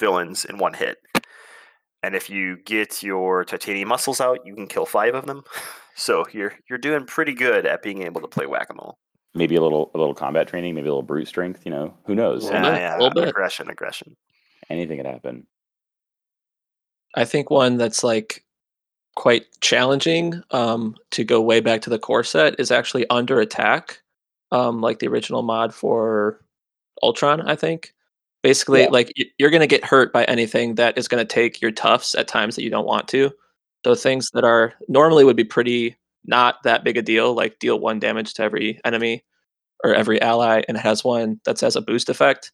villains in one hit. and if you get your titanium muscles out, you can kill five of them. So you're you're doing pretty good at being able to play whack a mole. Maybe a little a little combat training, maybe a little brute strength. You know, who knows? Little Yeah, bit, yeah, little bit. aggression, aggression. Anything could happen. I think one that's like quite challenging um, to go way back to the core set is actually under attack, um, like the original mod for Ultron. I think basically Yeah. like you're gonna get hurt by anything that is gonna take your toughs at times that you don't want to. So things that are normally would be pretty not that big a deal, like deal one damage to every enemy or every ally, and it has one that has a boost effect.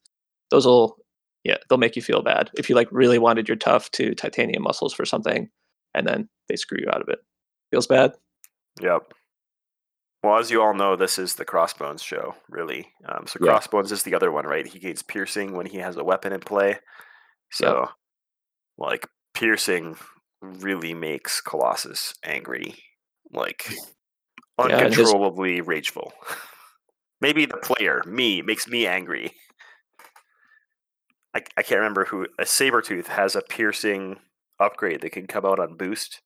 Those will yeah, they'll make you feel bad if you like really wanted your tough to titanium muscles for something, and then they screw you out of it. Feels bad. Yep. Well, as you all know, this is the Crossbones show, really. Um, so Yeah. Crossbones is the other one, right? He gains piercing when he has a weapon in play. So, like, piercing really makes Colossus angry, like uncontrollably rageful. Maybe the player, me, makes me angry. I, I can't remember who. A Sabretooth has a piercing upgrade that can come out on boost.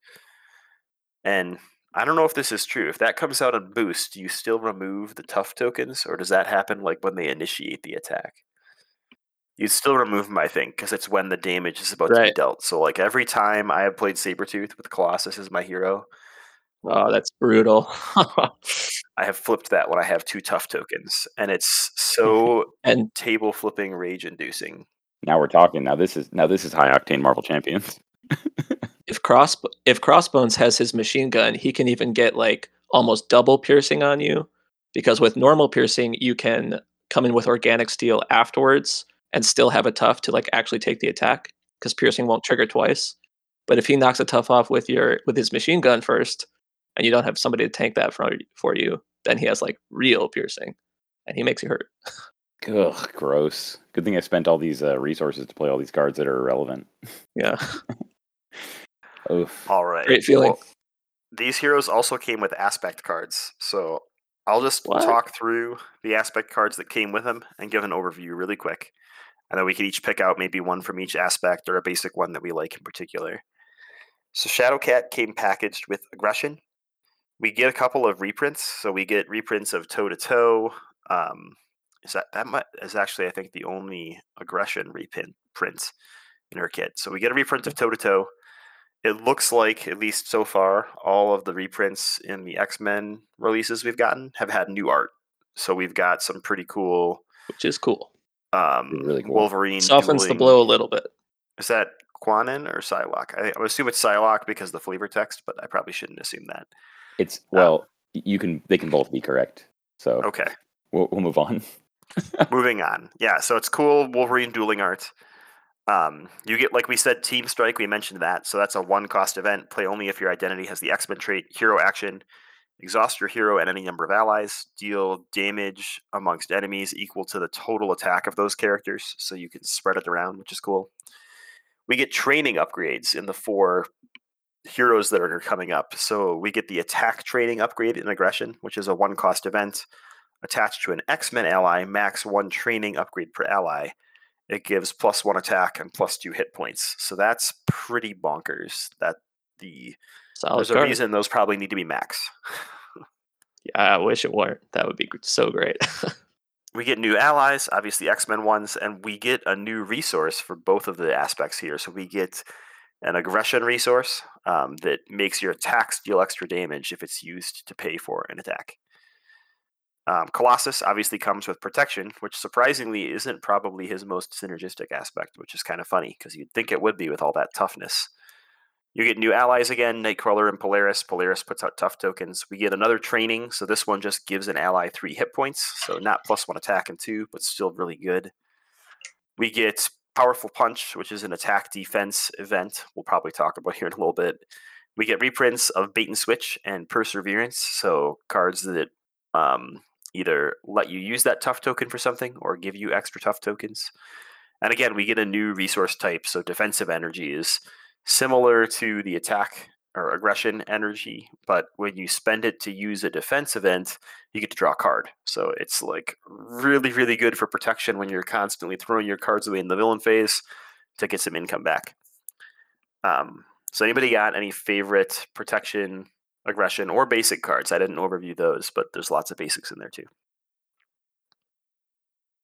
And I don't know if this is true. If that comes out on boost, do you still remove the tough tokens, or does that happen like when they initiate the attack? You still remove them, I think, because it's when the damage is about to be dealt. So, like every time I have played Sabretooth with Colossus as my hero, Oh, that's brutal. I have flipped that when I have two tough tokens, and it's so and table flipping, rage inducing. Now we're talking. Now this is now this is high octane Marvel champions. if cross if Crossbones has his machine gun, he can even get like almost double piercing on you because with normal piercing you can come in with organic steel afterwards and still have a tough to like actually take the attack because piercing won't trigger twice. But if he knocks a tough off with your with his machine gun first and you don't have somebody to tank that for for you, then he has like real piercing and he makes you hurt. Ugh, gross. Good thing I spent all these uh, resources to play all these cards that are irrelevant. Yeah. Oof. All right. Great feeling. these heroes also came with aspect cards. So I'll just What? talk through the aspect cards that came with them and give an overview really quick. And then we can each pick out maybe one from each aspect or a basic one that we like in particular. So Shadowcat came packaged with aggression. We get a couple of reprints. So we get reprints of toe to toe. Um, is that that might, is actually I think the only aggression reprint print in her kit. So we get a reprint of toe to toe. It looks like, at least so far, all of the reprints in the X Men releases we've gotten have had new art. So we've got some pretty cool, Which is cool. um, Really cool. Wolverine. Softens the blow a little bit. Is that Kwannon or Psylocke? I, I assume it's Psylocke because of the flavor text, but I probably shouldn't assume that. It's well, y- you can they can both be correct. So Okay, we'll, we'll move on. moving on. Yeah, so it's cool Wolverine dueling art. Um, you get, like we said, Team Strike. We mentioned that. So that's a one cost event. Play only if your identity has the X Men trait, hero action. Exhaust your hero and any number of allies. Deal damage amongst enemies equal to the total attack of those characters. So you can spread it around, which is cool. We get training upgrades in the four heroes that are coming up. So we get the attack training upgrade in aggression, which is a one cost event attached to an X Men ally, max one training upgrade per ally. It gives plus one attack and plus two hit points. So that's pretty bonkers. That the Solid there's a reason those probably need to be max. Yeah, I wish it weren't. That would be so great. we get new allies, obviously X Men ones, and we get a new resource for both of the aspects here. So we get an aggression resource um, that makes your attacks deal extra damage if it's used to pay for an attack. Um, Colossus obviously comes with protection, which surprisingly isn't probably his most synergistic aspect, which is kind of funny because you'd think it would be with all that toughness. You get new allies again, Nightcrawler and Polaris. Polaris puts out tough tokens. We get another training, so this one just gives an ally three hit points, so not plus one attack and two, but still really good. We get Powerful Punch, which is an attack defense event. We'll probably talk about here in a little bit. We get reprints of Bait and Switch and Perseverance, so cards that um, either let you use that tough token for something or give you extra tough tokens. And again, we get a new resource type, so defensive energy is similar to the attack or aggression energy, but when you spend it to use a defense event, you get to draw a card. So it's like really, really good for protection when you're constantly throwing your cards away in the villain phase to get some income back. Um, so anybody got any favorite protection, aggression, or basic cards? I didn't overview those, but there's lots of basics in there too.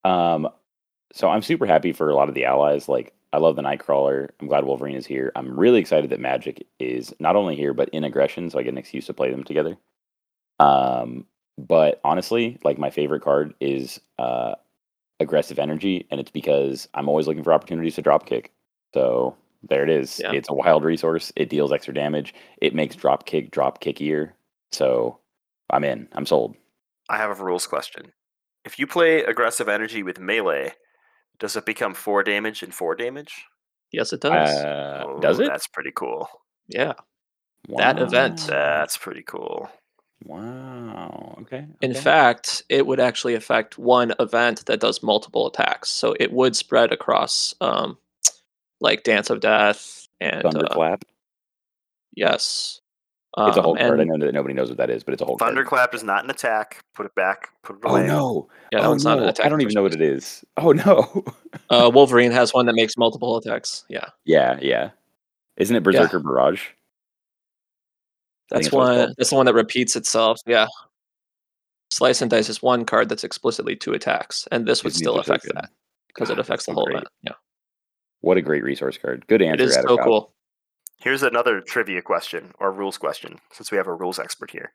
Um, so I'm super happy for a lot of the allies. Like I love the Nightcrawler. I'm glad Wolverine is here. I'm really excited that Magik is not only here but in aggression, so I get an excuse to play them together. Um, but honestly, like my favorite card is uh, aggressive energy, and it's because I'm always looking for opportunities to drop kick. So there it is. Yeah. It's a wild resource. It deals extra damage. It makes drop kick drop kickier. So I'm in. I'm sold. I have a rules question. If you play aggressive energy with melee, does it become four damage and four damage? Yes, it does. Uh, does Oh, it? That's pretty cool. yeah. that event. That's pretty cool. Wow. Okay. In okay. fact, it would actually affect one event that does multiple attacks. So it would spread across um, like Dance of Death and uh, Thunderclap. Yes. it's a Um, whole card. I know that nobody knows what that is, but it's a whole card. Thunderclap is not an attack. Put it back. Put it Oh no! Yeah, that oh one's not an attack. I don't even know what it is. Oh no! Uh, Wolverine has one that makes multiple attacks. Yeah, yeah, yeah. Isn't it Berserker Barrage? That's that's one. That's the one that repeats itself. Yeah. Slice and dice is one card that's explicitly two attacks, and this would still news are so affect that because it affects the whole great. event. Yeah, What a great resource card. Good it answer, is so cool. Here's another trivia question or rules question, since we have a rules expert here.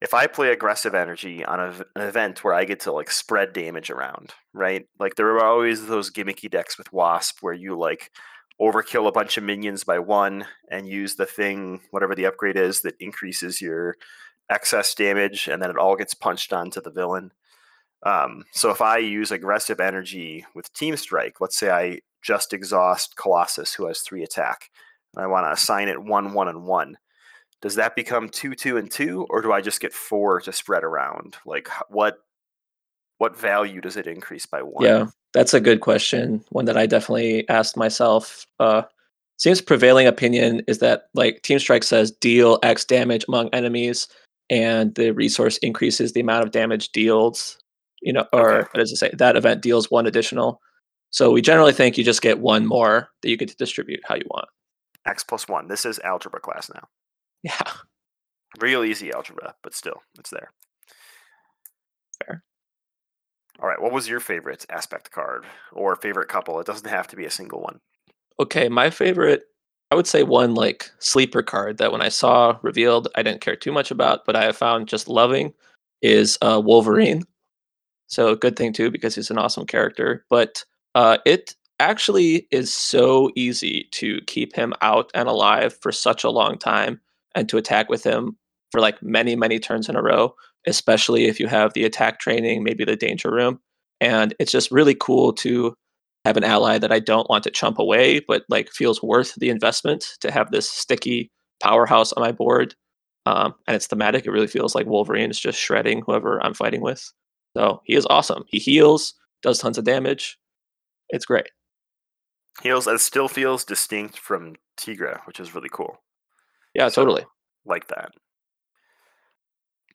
If I play aggressive energy on a, an event where I get to like spread damage around, right? Like there are always those gimmicky decks with Wasp where you like overkill a bunch of minions by one and use the thing, whatever the upgrade is, that increases your excess damage, and then it all gets punched onto the villain. Um, so if I use aggressive energy with Team Strike, let's say I just exhaust Colossus, who has three attack, and I want to assign it one, one, and one. Does that become two, two, and two, or do I just get four to spread around? Like what what value does it increase by one? Yeah, that's a good question. One that I definitely asked myself. Uh, seems prevailing opinion is that like Team Strike says deal X damage among enemies, and the resource increases the amount of damage dealt. You know, or Okay. what does it say? That event deals one additional. So we generally think you just get one more that you get to distribute how you want. X plus one. This is algebra class now. Yeah, Real easy algebra, but still, it's there. Fair. All right. What was your favorite aspect card or favorite couple? It doesn't have to be a single one. Okay, my favorite, I would say one like sleeper card that when I saw revealed, I didn't care too much about, but I have found just loving is uh, Wolverine. So good thing too because he's an awesome character. But uh, it actually is so easy to keep him out and alive for such a long time and to attack with him for like many many turns in a row, especially if you have the attack training, maybe the danger room. And it's just really cool to have an ally that I don't want to chump away, but like feels worth the investment to have this sticky powerhouse on my board. Um, and it's thematic. It really feels like Wolverine is just shredding whoever I'm fighting with. So he is awesome. He heals, does tons of damage. It's great. Heals. It still feels distinct from Tigra, which is really cool. Yeah, So, totally. like that.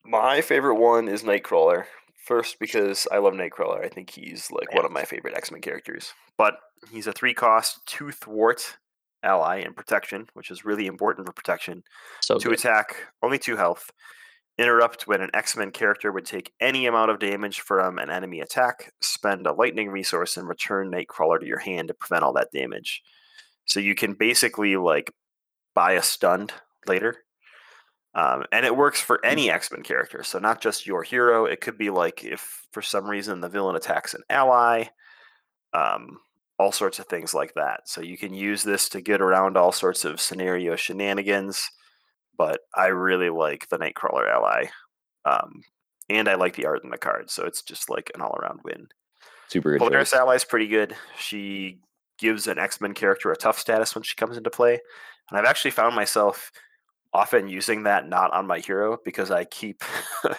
My favorite one is Nightcrawler. First, because I love Nightcrawler. I think he's like one of my favorite X Men characters. But he's a three cost, two thwart ally in protection, which is really important for protection. So two good. attack, only two health. Interrupt when an X Men character would take any amount of damage from an enemy attack. Spend a lightning resource and return Nightcrawler to your hand to prevent all that damage. So you can basically like buy a stunned later. Um, and it works for any X Men character. So not just your hero. It could be like if for some reason the villain attacks an ally. Um, all sorts of things like that. So you can use this to get around all sorts of scenario shenanigans but I really like the Nightcrawler ally. Um, and I like the art in the card, so it's just like an all around win. Super good Polaris choice. ally is pretty good. She gives an X Men character a tough status when she comes into play. And I've actually found myself often using that not on my hero because I keep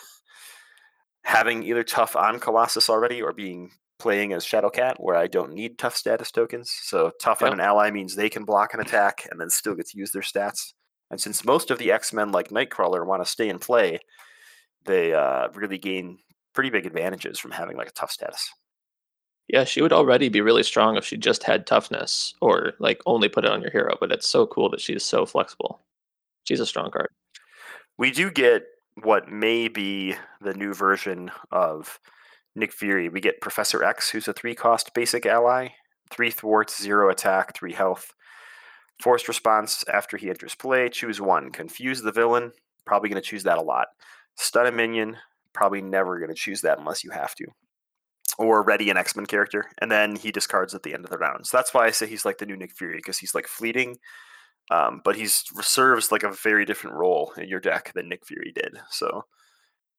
having either tough on Colossus already or being playing as Shadowcat where I don't need tough status tokens. So tough on an ally means they can block an attack and then still get to use their stats. And since most of the X Men, like Nightcrawler, want to stay in play, they uh, really gain pretty big advantages from having like a tough status. Yeah, she would already be really strong if she just had toughness or like only put it on your hero, but it's so cool that she's so flexible. She's a strong card. We do get what may be the new version of Nick Fury. We get Professor X, who's a three cost basic ally, three thwarts, zero attack, three health. Forced response after he enters play, choose one. Confuse the villain, probably going to choose that a lot. Stun a minion, probably never going to choose that unless you have to or ready an X Men character, and then he discards at the end of the round. So that's why I say he's like the new Nick Fury because he's like fleeting, um, but he serves like a very different role in your deck than Nick Fury did. So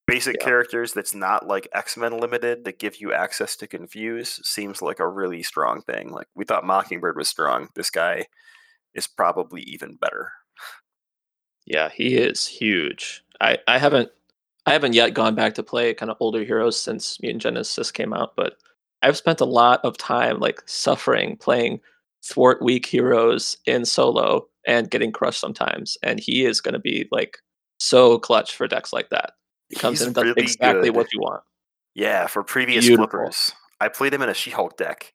basic yeah. characters that's not like X Men limited that give you access to confuse seems like a really strong thing. Like we thought Mockingbird was strong. This guy is probably even better. Yeah, he is huge. I I haven't I haven't yet gone back to play kind of older heroes since Mutant Genesis came out, but I've spent a lot of time like suffering playing thwart weak heroes in solo and getting crushed sometimes. And he is going to be like so clutch for decks like that. He comes He's in and does really exactly good. what you want. Yeah, for previous Beautiful. flippers, I played him in a She-Hulk deck.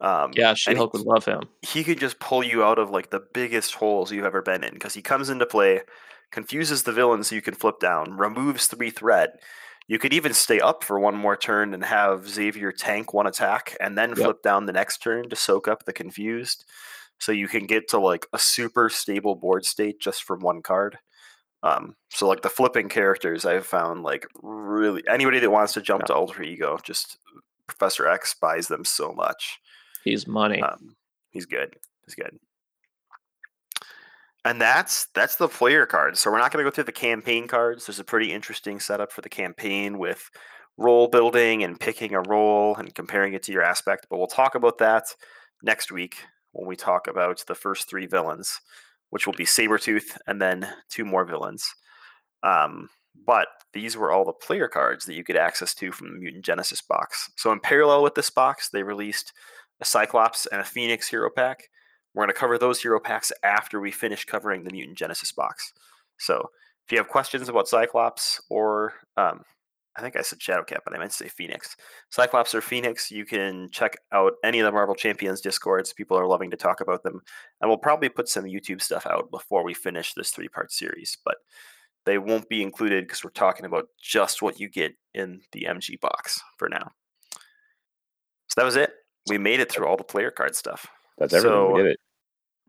Um, yeah, She-Hulk would love him. He could just pull you out of like the biggest holes you've ever been in because he comes into play confuses the villain so you can flip down, removes three threat. You could even stay up for one more turn and have Xavier tank one attack and then yep. flip down the next turn to soak up the confused. So you can get to like a super stable board state just from one card. Um, so like the flipping characters I've found like really anybody that wants to jump yeah. to alter ego, just Professor X buys them so much. He's money. Um, he's good. He's good. And that's that's the player cards. So we're not going to go through the campaign cards. There's a pretty interesting setup for the campaign with role building and picking a role and comparing it to your aspect. But we'll talk about that next week when we talk about the first three villains, which will be Sabretooth and then two more villains. Um, but these were all the player cards that you get access to from the Mutant Genesis box. So in parallel with this box, they released a Cyclops and a Phoenix hero pack. We're going to cover those hero packs after we finish covering the Mutant Genesis box. So if you have questions about Cyclops or um, I think I said Shadowcat, but I meant to say Phoenix. Cyclops or Phoenix, you can check out any of the Marvel Champions discords. People are loving to talk about them. And we'll probably put some YouTube stuff out before we finish this three part series, but they won't be included because we're talking about just what you get in the MG box for now. So that was it. We made it through all the player card stuff. That's everything. So, we did it.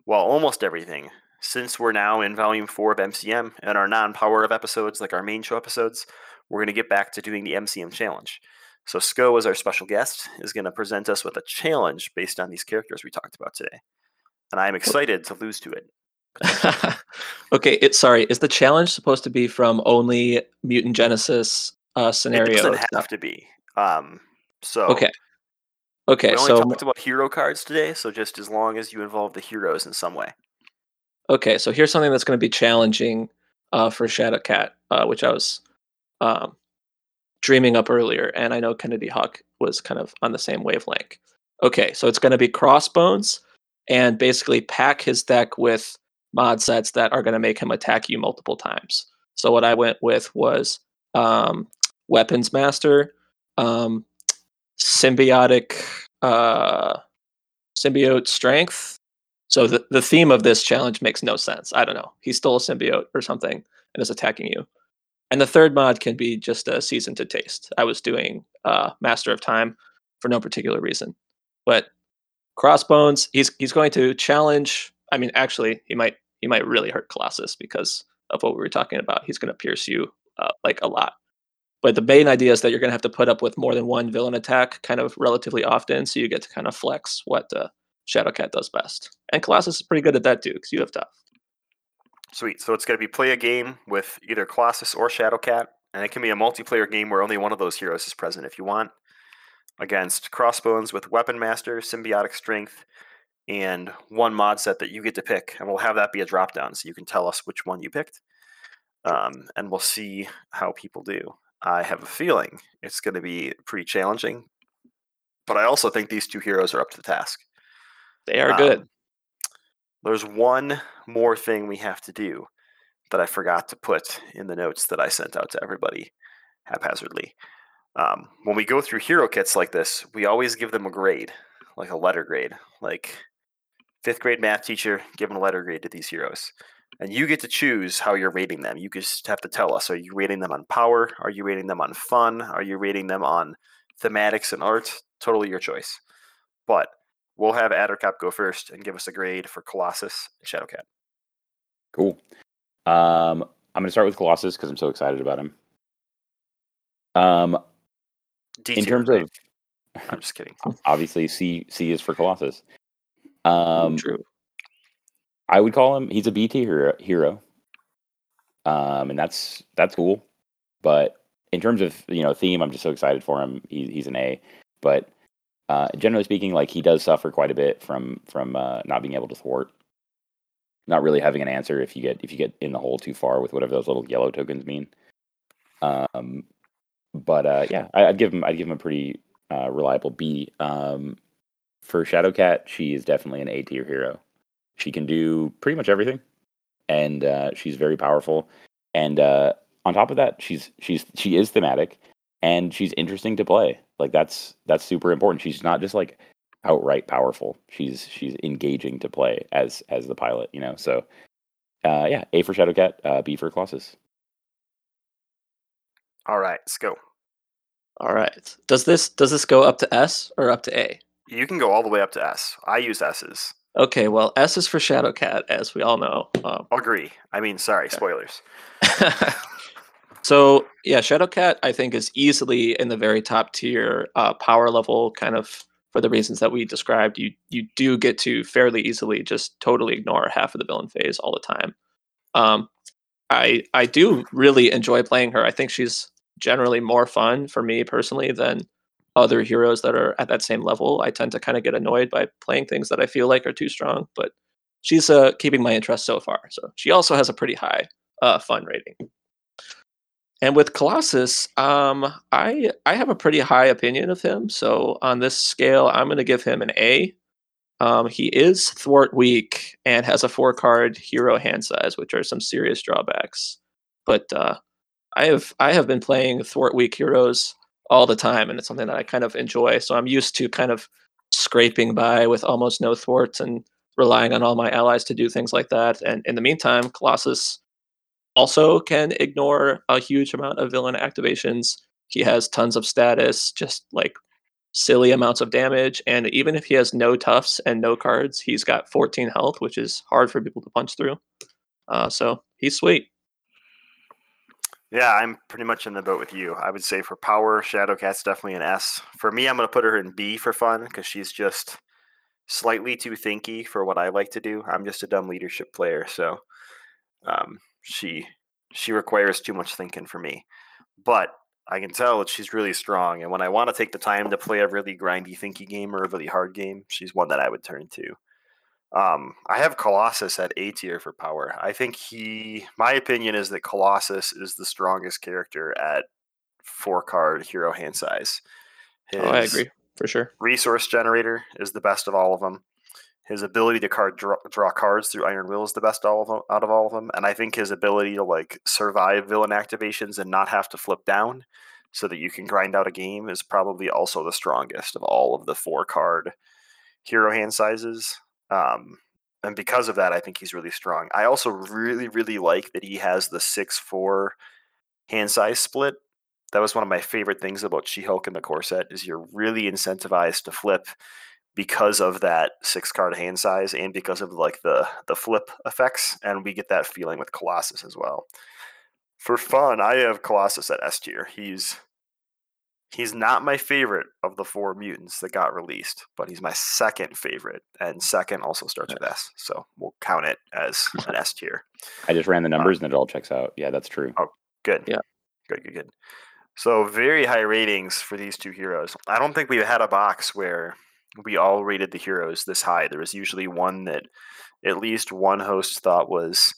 Well, almost everything. Since we're now in volume four of MCM and our non power of episodes, like our main show episodes, we're going to get back to doing the MCM challenge. So, Sko, as our special guest, is going to present us with a challenge based on these characters we talked about today. And I'm excited to lose to it. okay, it, sorry. Is the challenge supposed to be from only Mutant Genesis uh, scenario? It doesn't have to be. Um, so okay, Okay, we only so talked about hero cards today, so just as long as you involve the heroes in some way. Okay, so here's something that's going to be challenging uh, for Shadowcat, uh, which I was um, dreaming up earlier, and I know Kennedy Hawk was kind of on the same wavelength. Okay, so it's going to be Crossbones, and basically pack his deck with mod sets that are going to make him attack you multiple times. So what I went with was um, Weapons Master, um, symbiotic uh, symbiote strength. So the, the theme of this challenge makes no sense. I don't know. He stole a symbiote or something and is attacking you. And the third mod can be just a season to taste. I was doing uh, Master of Time for no particular reason. But Crossbones, he's he's going to challenge. I mean, actually, he might he might really hurt Colossus because of what we were talking about. He's going to pierce you uh, like a lot. But the main idea is that you're going to have to put up with more than one villain attack kind of relatively often, so you get to kind of flex what uh, Shadowcat does best. And Colossus is pretty good at that too, because you have tough. Sweet. So it's going to be play a game with either Colossus or Shadowcat, and it can be a multiplayer game where only one of those heroes is present if you want. Against Crossbones with Weapon Master, Symbiotic Strength, and one mod set that you get to pick, and we'll have that be a drop down so you can tell us which one you picked. Um, and we'll see how people do. I have a feeling it's going to be pretty challenging, but I also think these two heroes are up to the task. They are um, good. There's one more thing we have to do that I forgot to put in the notes that I sent out to everybody haphazardly. Um, when we go through hero kits like this, we always give them a grade, like a letter grade. Like fifth grade math teacher, give them a letter grade to these heroes. And you get to choose how you're rating them. You just have to tell us are you rating them on power? Are you rating them on fun? Are you rating them on thematics and art? Totally your choice. But we'll have Addercop go first and give us a grade for Colossus and Shadowcat. Cool. Um, I'm going to start with Colossus because I'm so excited about him. Um, D in terms grade. of I'm just kidding. obviously C C is for Colossus. Um, True. I would call him he's a B tier hero. Um, and that's that's cool. But in terms of you know theme, I'm just so excited for him. He, he's an A. But uh, generally speaking, like he does suffer quite a bit from from uh, not being able to thwart, not really having an answer if you get if you get in the hole too far with whatever those little yellow tokens mean. Um, but uh, yeah, I, I'd give him I'd give him a pretty uh, reliable B. Um, for Shadowcat, she is definitely an A tier hero. She can do pretty much everything, and uh, she's very powerful. And uh, on top of that, she's she's she is thematic, and she's interesting to play. Like that's that's super important. She's not just like outright powerful. She's she's engaging to play as as the pilot. You know, so uh, yeah, A for Shadowcat, uh, B for Colossus. All right, let's go. All right. Does this does this go up to S or up to A? You can go all the way up to S. I use S's. Okay, well, S is for Shadowcat, as we all know. Um, Agree. I mean, sorry, Okay. spoilers. so yeah, Shadowcat I think is easily in the very top tier uh, power level, kind of for the reasons that we described. You you do get to fairly easily just totally ignore half of the villain phase all the time. Um, I I do really enjoy playing her. I think she's generally more fun for me personally than other heroes that are at that same level. I tend to kind of get annoyed by playing things that I feel like are too strong, but she's uh, keeping my interest so far. So she also has a pretty high uh, fun rating. And with Colossus, um, I I have a pretty high opinion of him. So on this scale, I'm going to give him an A. Um, he is thwart weak and has a four card hero hand size, which are some serious drawbacks. But uh, I have I have been playing thwart weak heroes all the time, and it's something that I kind of enjoy. So I'm used to kind of scraping by with almost no thwarts and relying on all my allies to do things like that. And in the meantime, Colossus also can ignore a huge amount of villain activations. He has tons of status, just like silly amounts of damage. And even if he has no toughs and no cards, he's got 14 health, which is hard for people to punch through. Uh, so he's sweet. Yeah, I'm pretty much in the boat with you. I would say for power, Shadowcat's definitely an S. For me, I'm going to put her in B for fun because she's just slightly too thinky for what I like to do. I'm just a dumb leadership player, so um, she she requires too much thinking for me. But I can tell that she's really strong, and when I want to take the time to play a really grindy, thinky game or a really hard game, she's one that I would turn to. Um, I have Colossus at A tier for power. I think he, my opinion is that Colossus is the strongest character at four card hero hand size. Oh, I agree for sure. Resource generator is the best of all of them. His ability to card draw, draw cards through Iron Will is the best all of them, out of all of them, and I think his ability to like survive villain activations and not have to flip down, so that you can grind out a game, is probably also the strongest of all of the four card hero hand sizes. Um, and because of that, I think he's really strong. I also really, really like that he has the six four hand size split. That was one of my favorite things about She-Hulk and the core set is you're really incentivized to flip because of that six card hand size and because of like the the flip effects, and we get that feeling with Colossus as well. For fun, I have Colossus at S tier. He's he's not my favorite of the four mutants that got released, but he's my second favorite, and second also starts with S, so we'll count it as an S tier. I just ran the uh, numbers and it all checks out. Yeah, that's true. Oh, good. Yeah. Good, good, good. So very high ratings for these two heroes. I don't think we've had a box where we all rated the heroes this high. There was usually one that at least one host thought was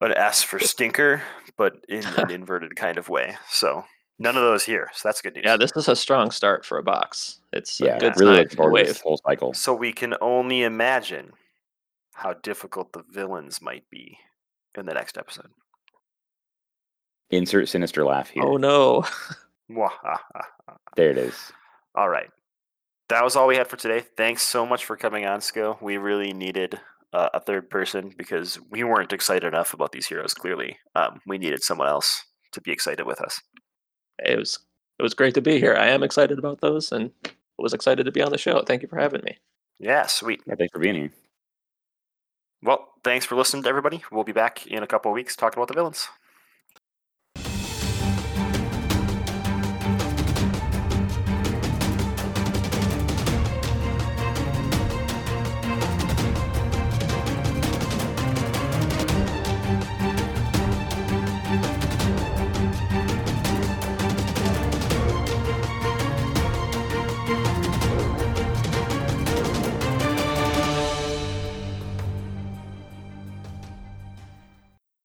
an S for stinker, but in an inverted kind of way. So none of those here. So that's good news. Yeah, this is a strong start for a box. It's yeah, a good really time looking forward to this whole cycle. So we can only imagine how difficult the villains might be in the next episode. Insert sinister laugh here. Oh no. There it is. All right. That was all we had for today. Thanks so much for coming on, Sko. We really needed uh, a third person because we weren't excited enough about these heroes. Clearly, um, we needed someone else to be excited with us. It was it was great to be here. I am excited about those, and was excited to be on the show. Thank you for having me. Yeah, sweet. Yeah, thanks for being here. Well, thanks for listening to everybody. We'll be back in a couple of weeks talking about the villains.